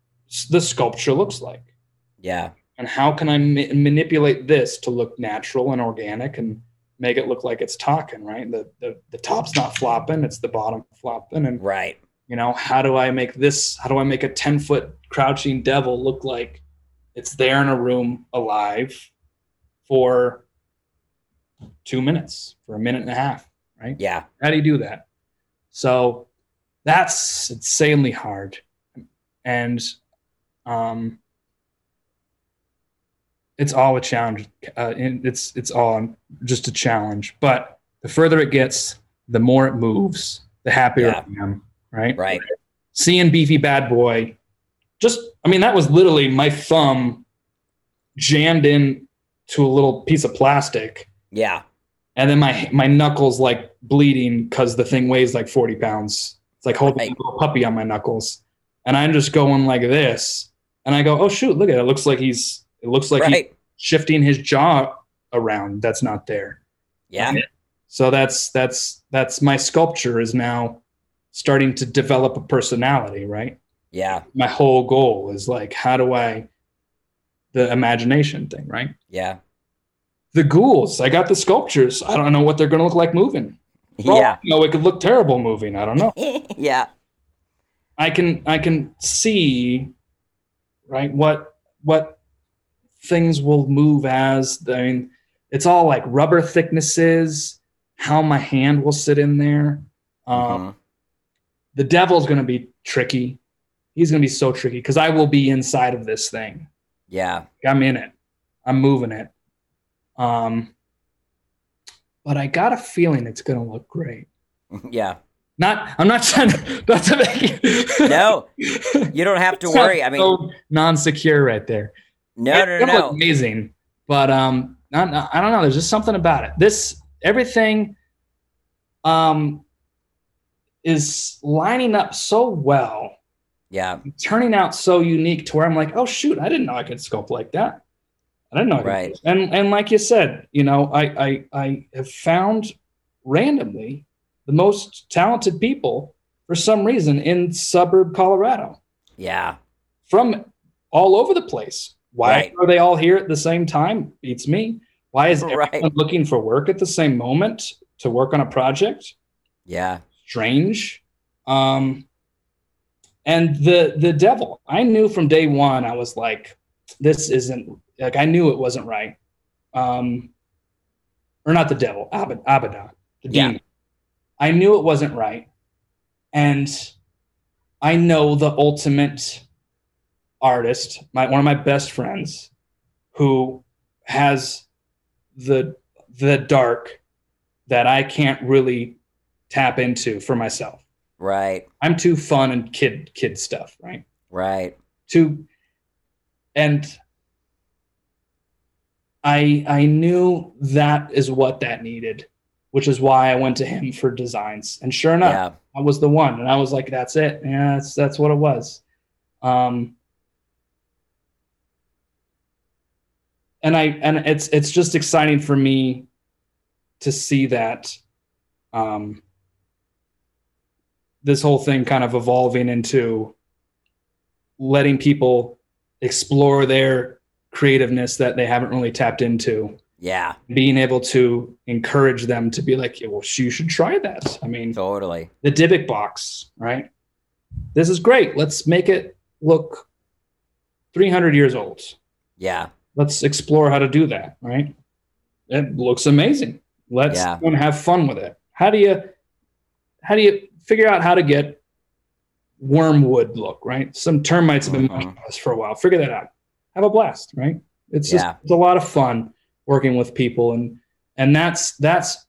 the sculpture looks like. Yeah. And how can I ma- manipulate this to look natural and organic and make it look like it's talking, right? The, the, the top's not flopping, it's the bottom flopping. And Right. you know how do i make this how do i make a 10 foot crouching devil look like it's there in a room alive for two minutes for a minute and a half right Yeah. how do you do that so that's insanely hard and um it's all a challenge uh, it's it's all just a challenge but the further it gets the more it moves the happier Yeah. i am right Right. seeing beefy bad boy just i mean that was literally my thumb jammed in to a little piece of plastic Yeah. and then my my knuckles like bleeding because the thing weighs like 40 pounds it's like holding Right. a little puppy on my knuckles and i'm just going like this and i go oh shoot look at it, it looks like he's it looks like he's right. shifting his jaw around that's not there Yeah. so that's that's that's my sculpture is now starting to develop a personality right Yeah. my whole goal is like how do i the imagination thing right Yeah. the ghouls i got the sculptures i don't know what they're going to look like moving Yeah. no it could look terrible moving i don't know yeah. i can i can see right what what things will move as i mean it's all like rubber thicknesses how my hand will sit in there um, Mhm. the devil's going to be tricky he's going to be so tricky because i will be inside of this thing Yeah. i'm in it i'm moving it um but i got a feeling it's going to look great Yeah. not i'm not trying to not to make it No, you don't have to worry. I mean, so non-secure right there no, It's no, no, amazing but um not, not- i don't know there's just something about it this everything um is lining up so well Yeah. turning out so unique to where I'm like, oh shoot, I didn't know I could sculpt like that. I didn't know. I Right. And and like you said, you know, I I I have found randomly the most talented people for some reason in suburb Colorado Yeah. from all over the place. Why Right. are they all here at the same time? Beats me. Why is Right. everyone looking for work at the same moment to work on a project? Yeah. strange. Um, and the the devil, I knew from day one. I was like, this isn't like I knew it wasn't right. Um, or not the devil, Abad, Abaddon, the Yeah. demon. I knew it wasn't right, and I know the ultimate artist, my one of my best friends, who has the the dark that I can't really tap into for myself. Right. I'm too fun and kid kid stuff, right? Right. Too and I I knew that is what that needed, which is why I went to him for designs. And sure enough, Yeah. I was the one. And I was like, that's it. Yeah, that's that's what it was. Um and I and it's it's just exciting for me to see that um this whole thing kind of evolving into letting people explore their creativeness that they haven't really tapped into Yeah. being able to encourage them to be like, yeah, well, you should try that. I mean, Totally. the Dybbuk box, right? This is great. Let's make it look 300 years old. Yeah. Let's explore how to do that, right? It looks amazing. Let's Yeah. have fun with it. How do you how do you figure out how to get wormwood look, right? Some termites have been Mhm. watching us for a while. Figure that out. Have a blast, right? It's just Yeah. it's a lot of fun working with people and and that's that's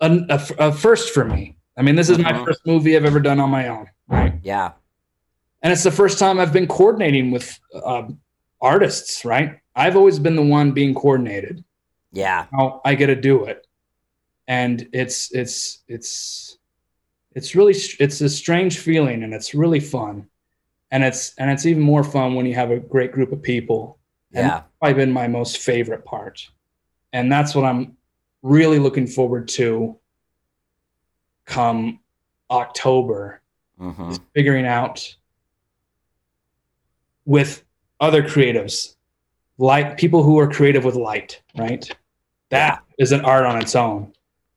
a, a, a first for me. I mean, this is my Mhm. first movie I've ever done on my own, right? Yeah. and it's the first time I've been coordinating with um, artists. Right? I've always been the one being coordinated. Yeah. Now I get to do it, and it's it's it's it's really it's a strange feeling, and it's really fun, and it's and it's even more fun when you have a great group of people. And Yeah. that's probably been my most favorite part, and that's what I'm really looking forward to. Come October, hmm is figuring out with other creatives, like people who are creative with light, right? That is an art on its own.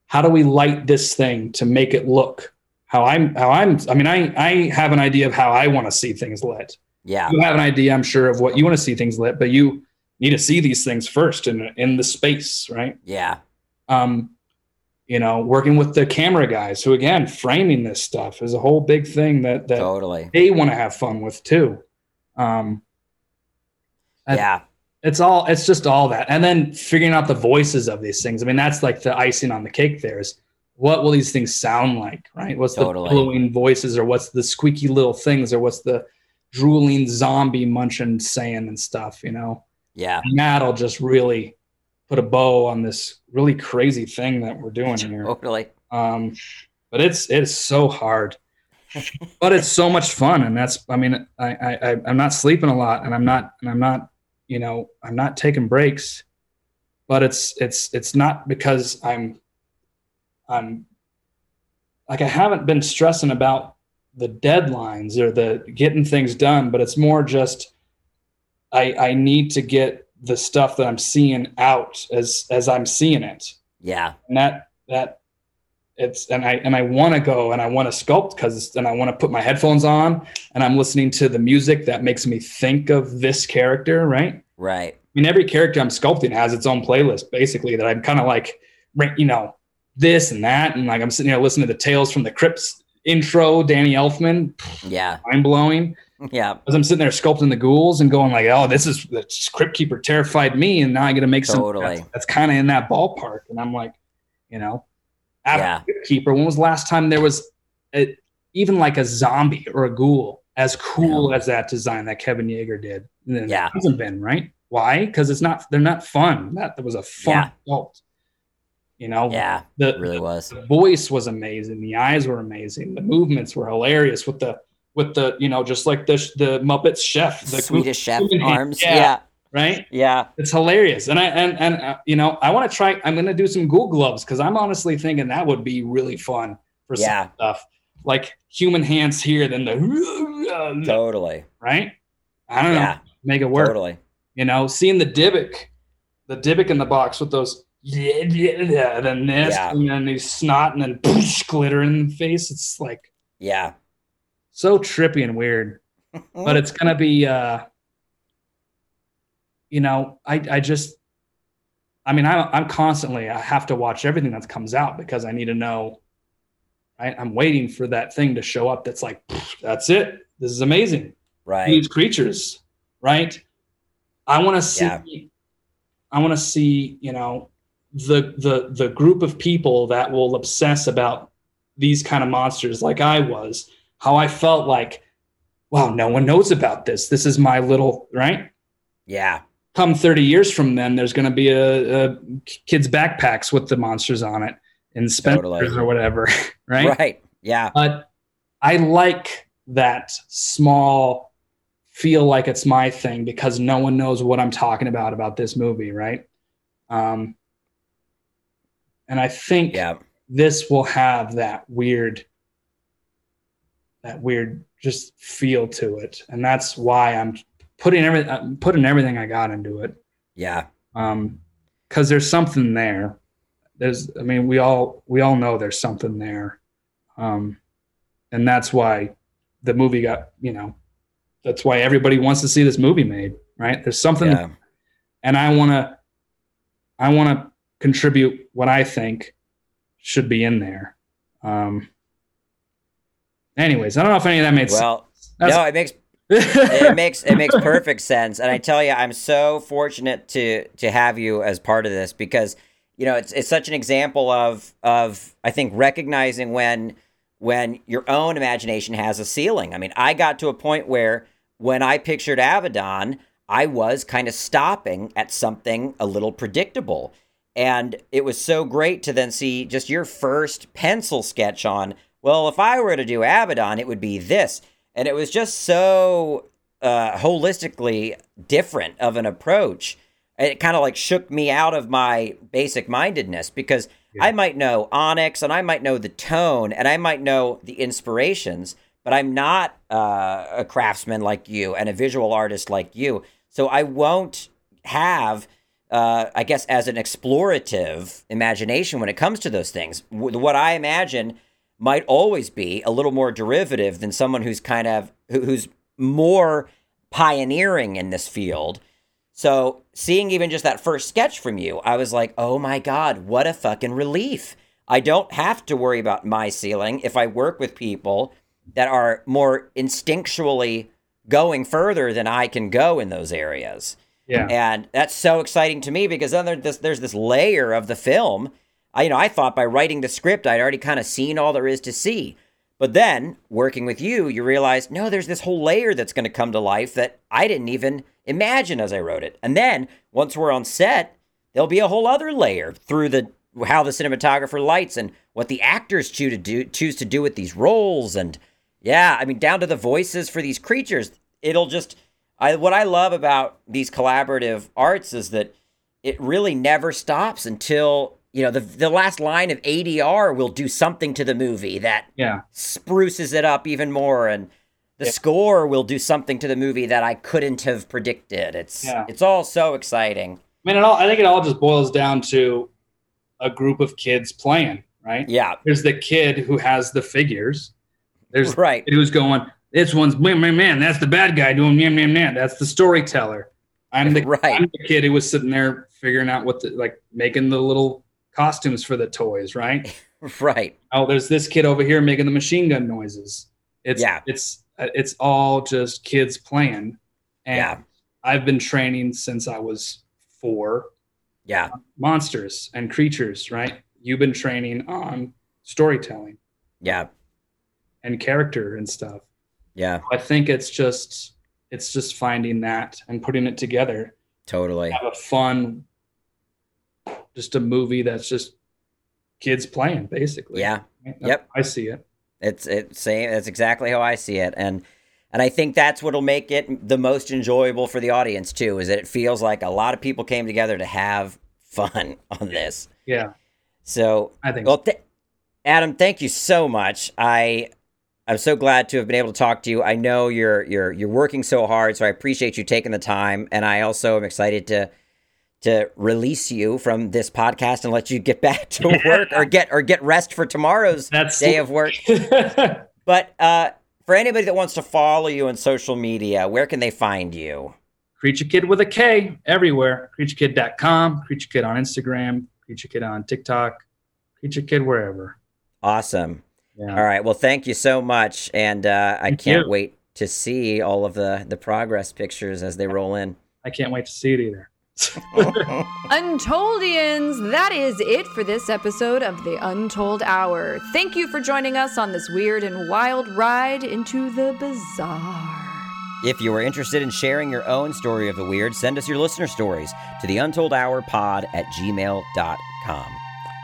How do we light this thing to make it look how I'm how I'm I mean I I have an idea of how I want to see things lit. Yeah. You have an idea I'm sure of what you want to see things lit, but you need to see these things first in in the space, right? Yeah. um, you know, working with the camera guys who, again, framing this stuff is a whole big thing that that Totally. they want to have fun with too. Um, I- Yeah. it's all it's just all that, and then figuring out the voices of these things. I mean, that's like the icing on the cake. There's what will these things sound like, right? What's Totally. the billowing voices, or what's the squeaky little things, or what's the drooling zombie munching saying and stuff, you know? Yeah. And that'll just really put a bow on this really crazy thing that we're doing here. Totally. Um, but it's it's so hard, but it's so much fun, and that's I mean I, I I- I'm not sleeping a lot, and I'm not and I'm not you know I'm not taking breaks, but it's it's it's not because I'm I'm like I haven't been stressing about the deadlines or the getting things done, but it's more just I I need to get the stuff that I'm seeing out as as I'm seeing it Yeah. and that that it's and I and I want to go and I want to sculpt because and I want to put my headphones on and I'm listening to the music that makes me think of this character, right? Right. I mean, every character I'm sculpting has its own playlist, basically. That I'm kind of like, you know, this and that, and like I'm sitting there listening to the Tales from the Crypts intro, Danny Elfman, Yeah. mind blowing. Yeah. As I'm sitting there sculpting the ghouls and going like, oh, this is the Crypt Keeper terrified me, and now I got to make some Totally. that's, that's kind of in that ballpark. And I'm like, you know, Yeah. Keeper, when was the last time there was a, even like a zombie or a ghoul as cool as that design that Kevin Yagher did? Yeah. hasn't been right. Why? Because it's not. They're not fun. That, that was a fun Yeah. You know, Yeah. the, It really was. the voice was amazing the eyes were amazing the movements were hilarious with the with the you know just like the the muppets chef the Swedish chef arms. Yeah. Yeah. Right Yeah. it's hilarious and i and and uh, you know i want to try i'm going to do some ghoul gloves because i'm honestly thinking that would be really fun for Yeah. some stuff like human hands here then the Totally. right i don't know make it work Totally. you know seeing the Dybbuk, the Dybbuk in the box with those yeah, yeah, yeah, then this Yeah. and then these snot and then poosh, glitter in the face it's like Yeah. so trippy and weird but it's gonna be uh you know i i just i mean i'm, I'm constantly i have to watch everything that comes out because i need to know right i'm waiting for that thing to show up that's like that's it this is amazing right. these creatures right i want to see Yeah. i want to see you know the the the group of people that will obsess about these kind of monsters like i was how i felt like wow no one knows about this this is my little right Yeah. Come 30 years from then there's going to be a, a kids backpacks with the monsters on it in Spencer's Totally. or whatever right Right. Yeah. but I like that small feel like it's my thing because no one knows what I'm talking about about this movie, right? Um, and I think Yeah. this will have that weird, that weird just feel to it, and that's why I'm putting everything, I'm putting everything I got into it. Yeah. um because there's something there. There's i mean we all we all know there's something there. Um and that's why the movie got you know that's why everybody wants to see this movie made right? There's something Yeah. and i want to i want to contribute what i think should be in there. Um anyways i don't know if any of that made Well, sense. No, it makes it makes it makes perfect sense, and I tell you, I'm so fortunate to to have you as part of this because you know it's it's such an example of of I think recognizing when when your own imagination has a ceiling. I mean, I got to a point where when I pictured Abaddon, I was kind of stopping at something a little predictable. And it was so great to then see just your first pencil sketch on, well, if I were to do Abaddon, it would be this. And it was just so uh, holistically different of an approach. It kind of like shook me out of my basic mindedness because yeah. I might know Onyx and I might know the tone and I might know the inspirations, but I'm not uh, a craftsman like you and a visual artist like you. So I won't have uh, I guess, as an explorative imagination when it comes to those things. What I imagine might always be a little more derivative than someone who's kind of who's more pioneering in this field. So seeing even just that first sketch from you, I was like, oh my God, what a fucking relief. I don't have to worry about my ceiling if I work with people that are more instinctually going further than I can go in those areas. Yeah. And that's so exciting to me because then there's this, there's this layer of the film. I, you know, I thought by writing the script, I'd already kind of seen all there is to see. But then working with you, you realize, no, there's this whole layer that's going to come to life that I didn't even imagine as I wrote it. And then once we're on set, there'll be a whole other layer through the how the cinematographer lights and what the actors choose to do choose to do with these roles and yeah, I mean down to the voices for these creatures. It'll just I what I love about these collaborative arts is that it really never stops until you know the the last line of ADR will do something to the movie that yeah spruces it up even more and the yeah. score will do something to the movie that I couldn't have predicted. It's yeah. it's all so exciting. I mean, it all, I think it all just boils down to a group of kids playing, right? Yeah. There's the kid who has the figures. There's right. The who's going, this one's man, man, man. That's the bad guy doing man, man, man. That's the storyteller. I'm the, right. I'm the kid who was sitting there figuring out what the like making the little costumes for the toys, right? right. Oh, there's this kid over here making the machine gun noises. It's yeah. It's uh, it's all just kids playing. And yeah. I've been training since I was four. Yeah. Monsters and creatures, right? You've been training on storytelling. Yeah. And character and stuff. Yeah. I think it's just it's just finding that and putting it together. Totally. Have a fun just a movie that's just kids playing basically. Yeah. Yep. I see it. It's it's same that's exactly how I see it. And and I think that's what'll make it the most enjoyable for the audience too, is that it feels like a lot of people came together to have fun on this. Yeah. So I think well th- Adam, thank you so much. I I'm so glad to have been able to talk to you. I know you're you're you're working so hard, so I appreciate you taking the time, and I also am excited to to release you from this podcast and let you get back to work or get or get rest for tomorrow's That's day of work. but uh, for anybody that wants to follow you on social media, where can they find you? Kreature Kid with a K everywhere. KreatureKid.com, Kreature Kid on Instagram, Kreature Kid on TikTok, Kreature Kid wherever. Awesome. Yeah. All right. Well, thank you so much, and uh, I can't you. wait to see all of the the progress pictures as they roll in. I can't wait to see it either. Untoldians, that is it for this episode of The Untold Hour. Thank you for joining us on this weird and wild ride into the bizarre. If you are interested in sharing your own story of the weird, send us your listener stories to the untold hour pod at gmail.com.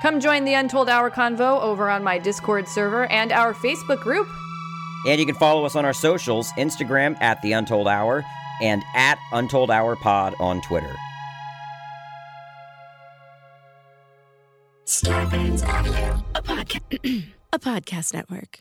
Come join the Untold Hour Convo over on my Discord server and our Facebook group. And you can follow us on our socials Instagram at The Untold Hour and at Untold Hour Pod on Twitter. Starburns Audio, a, podca- a podcast network.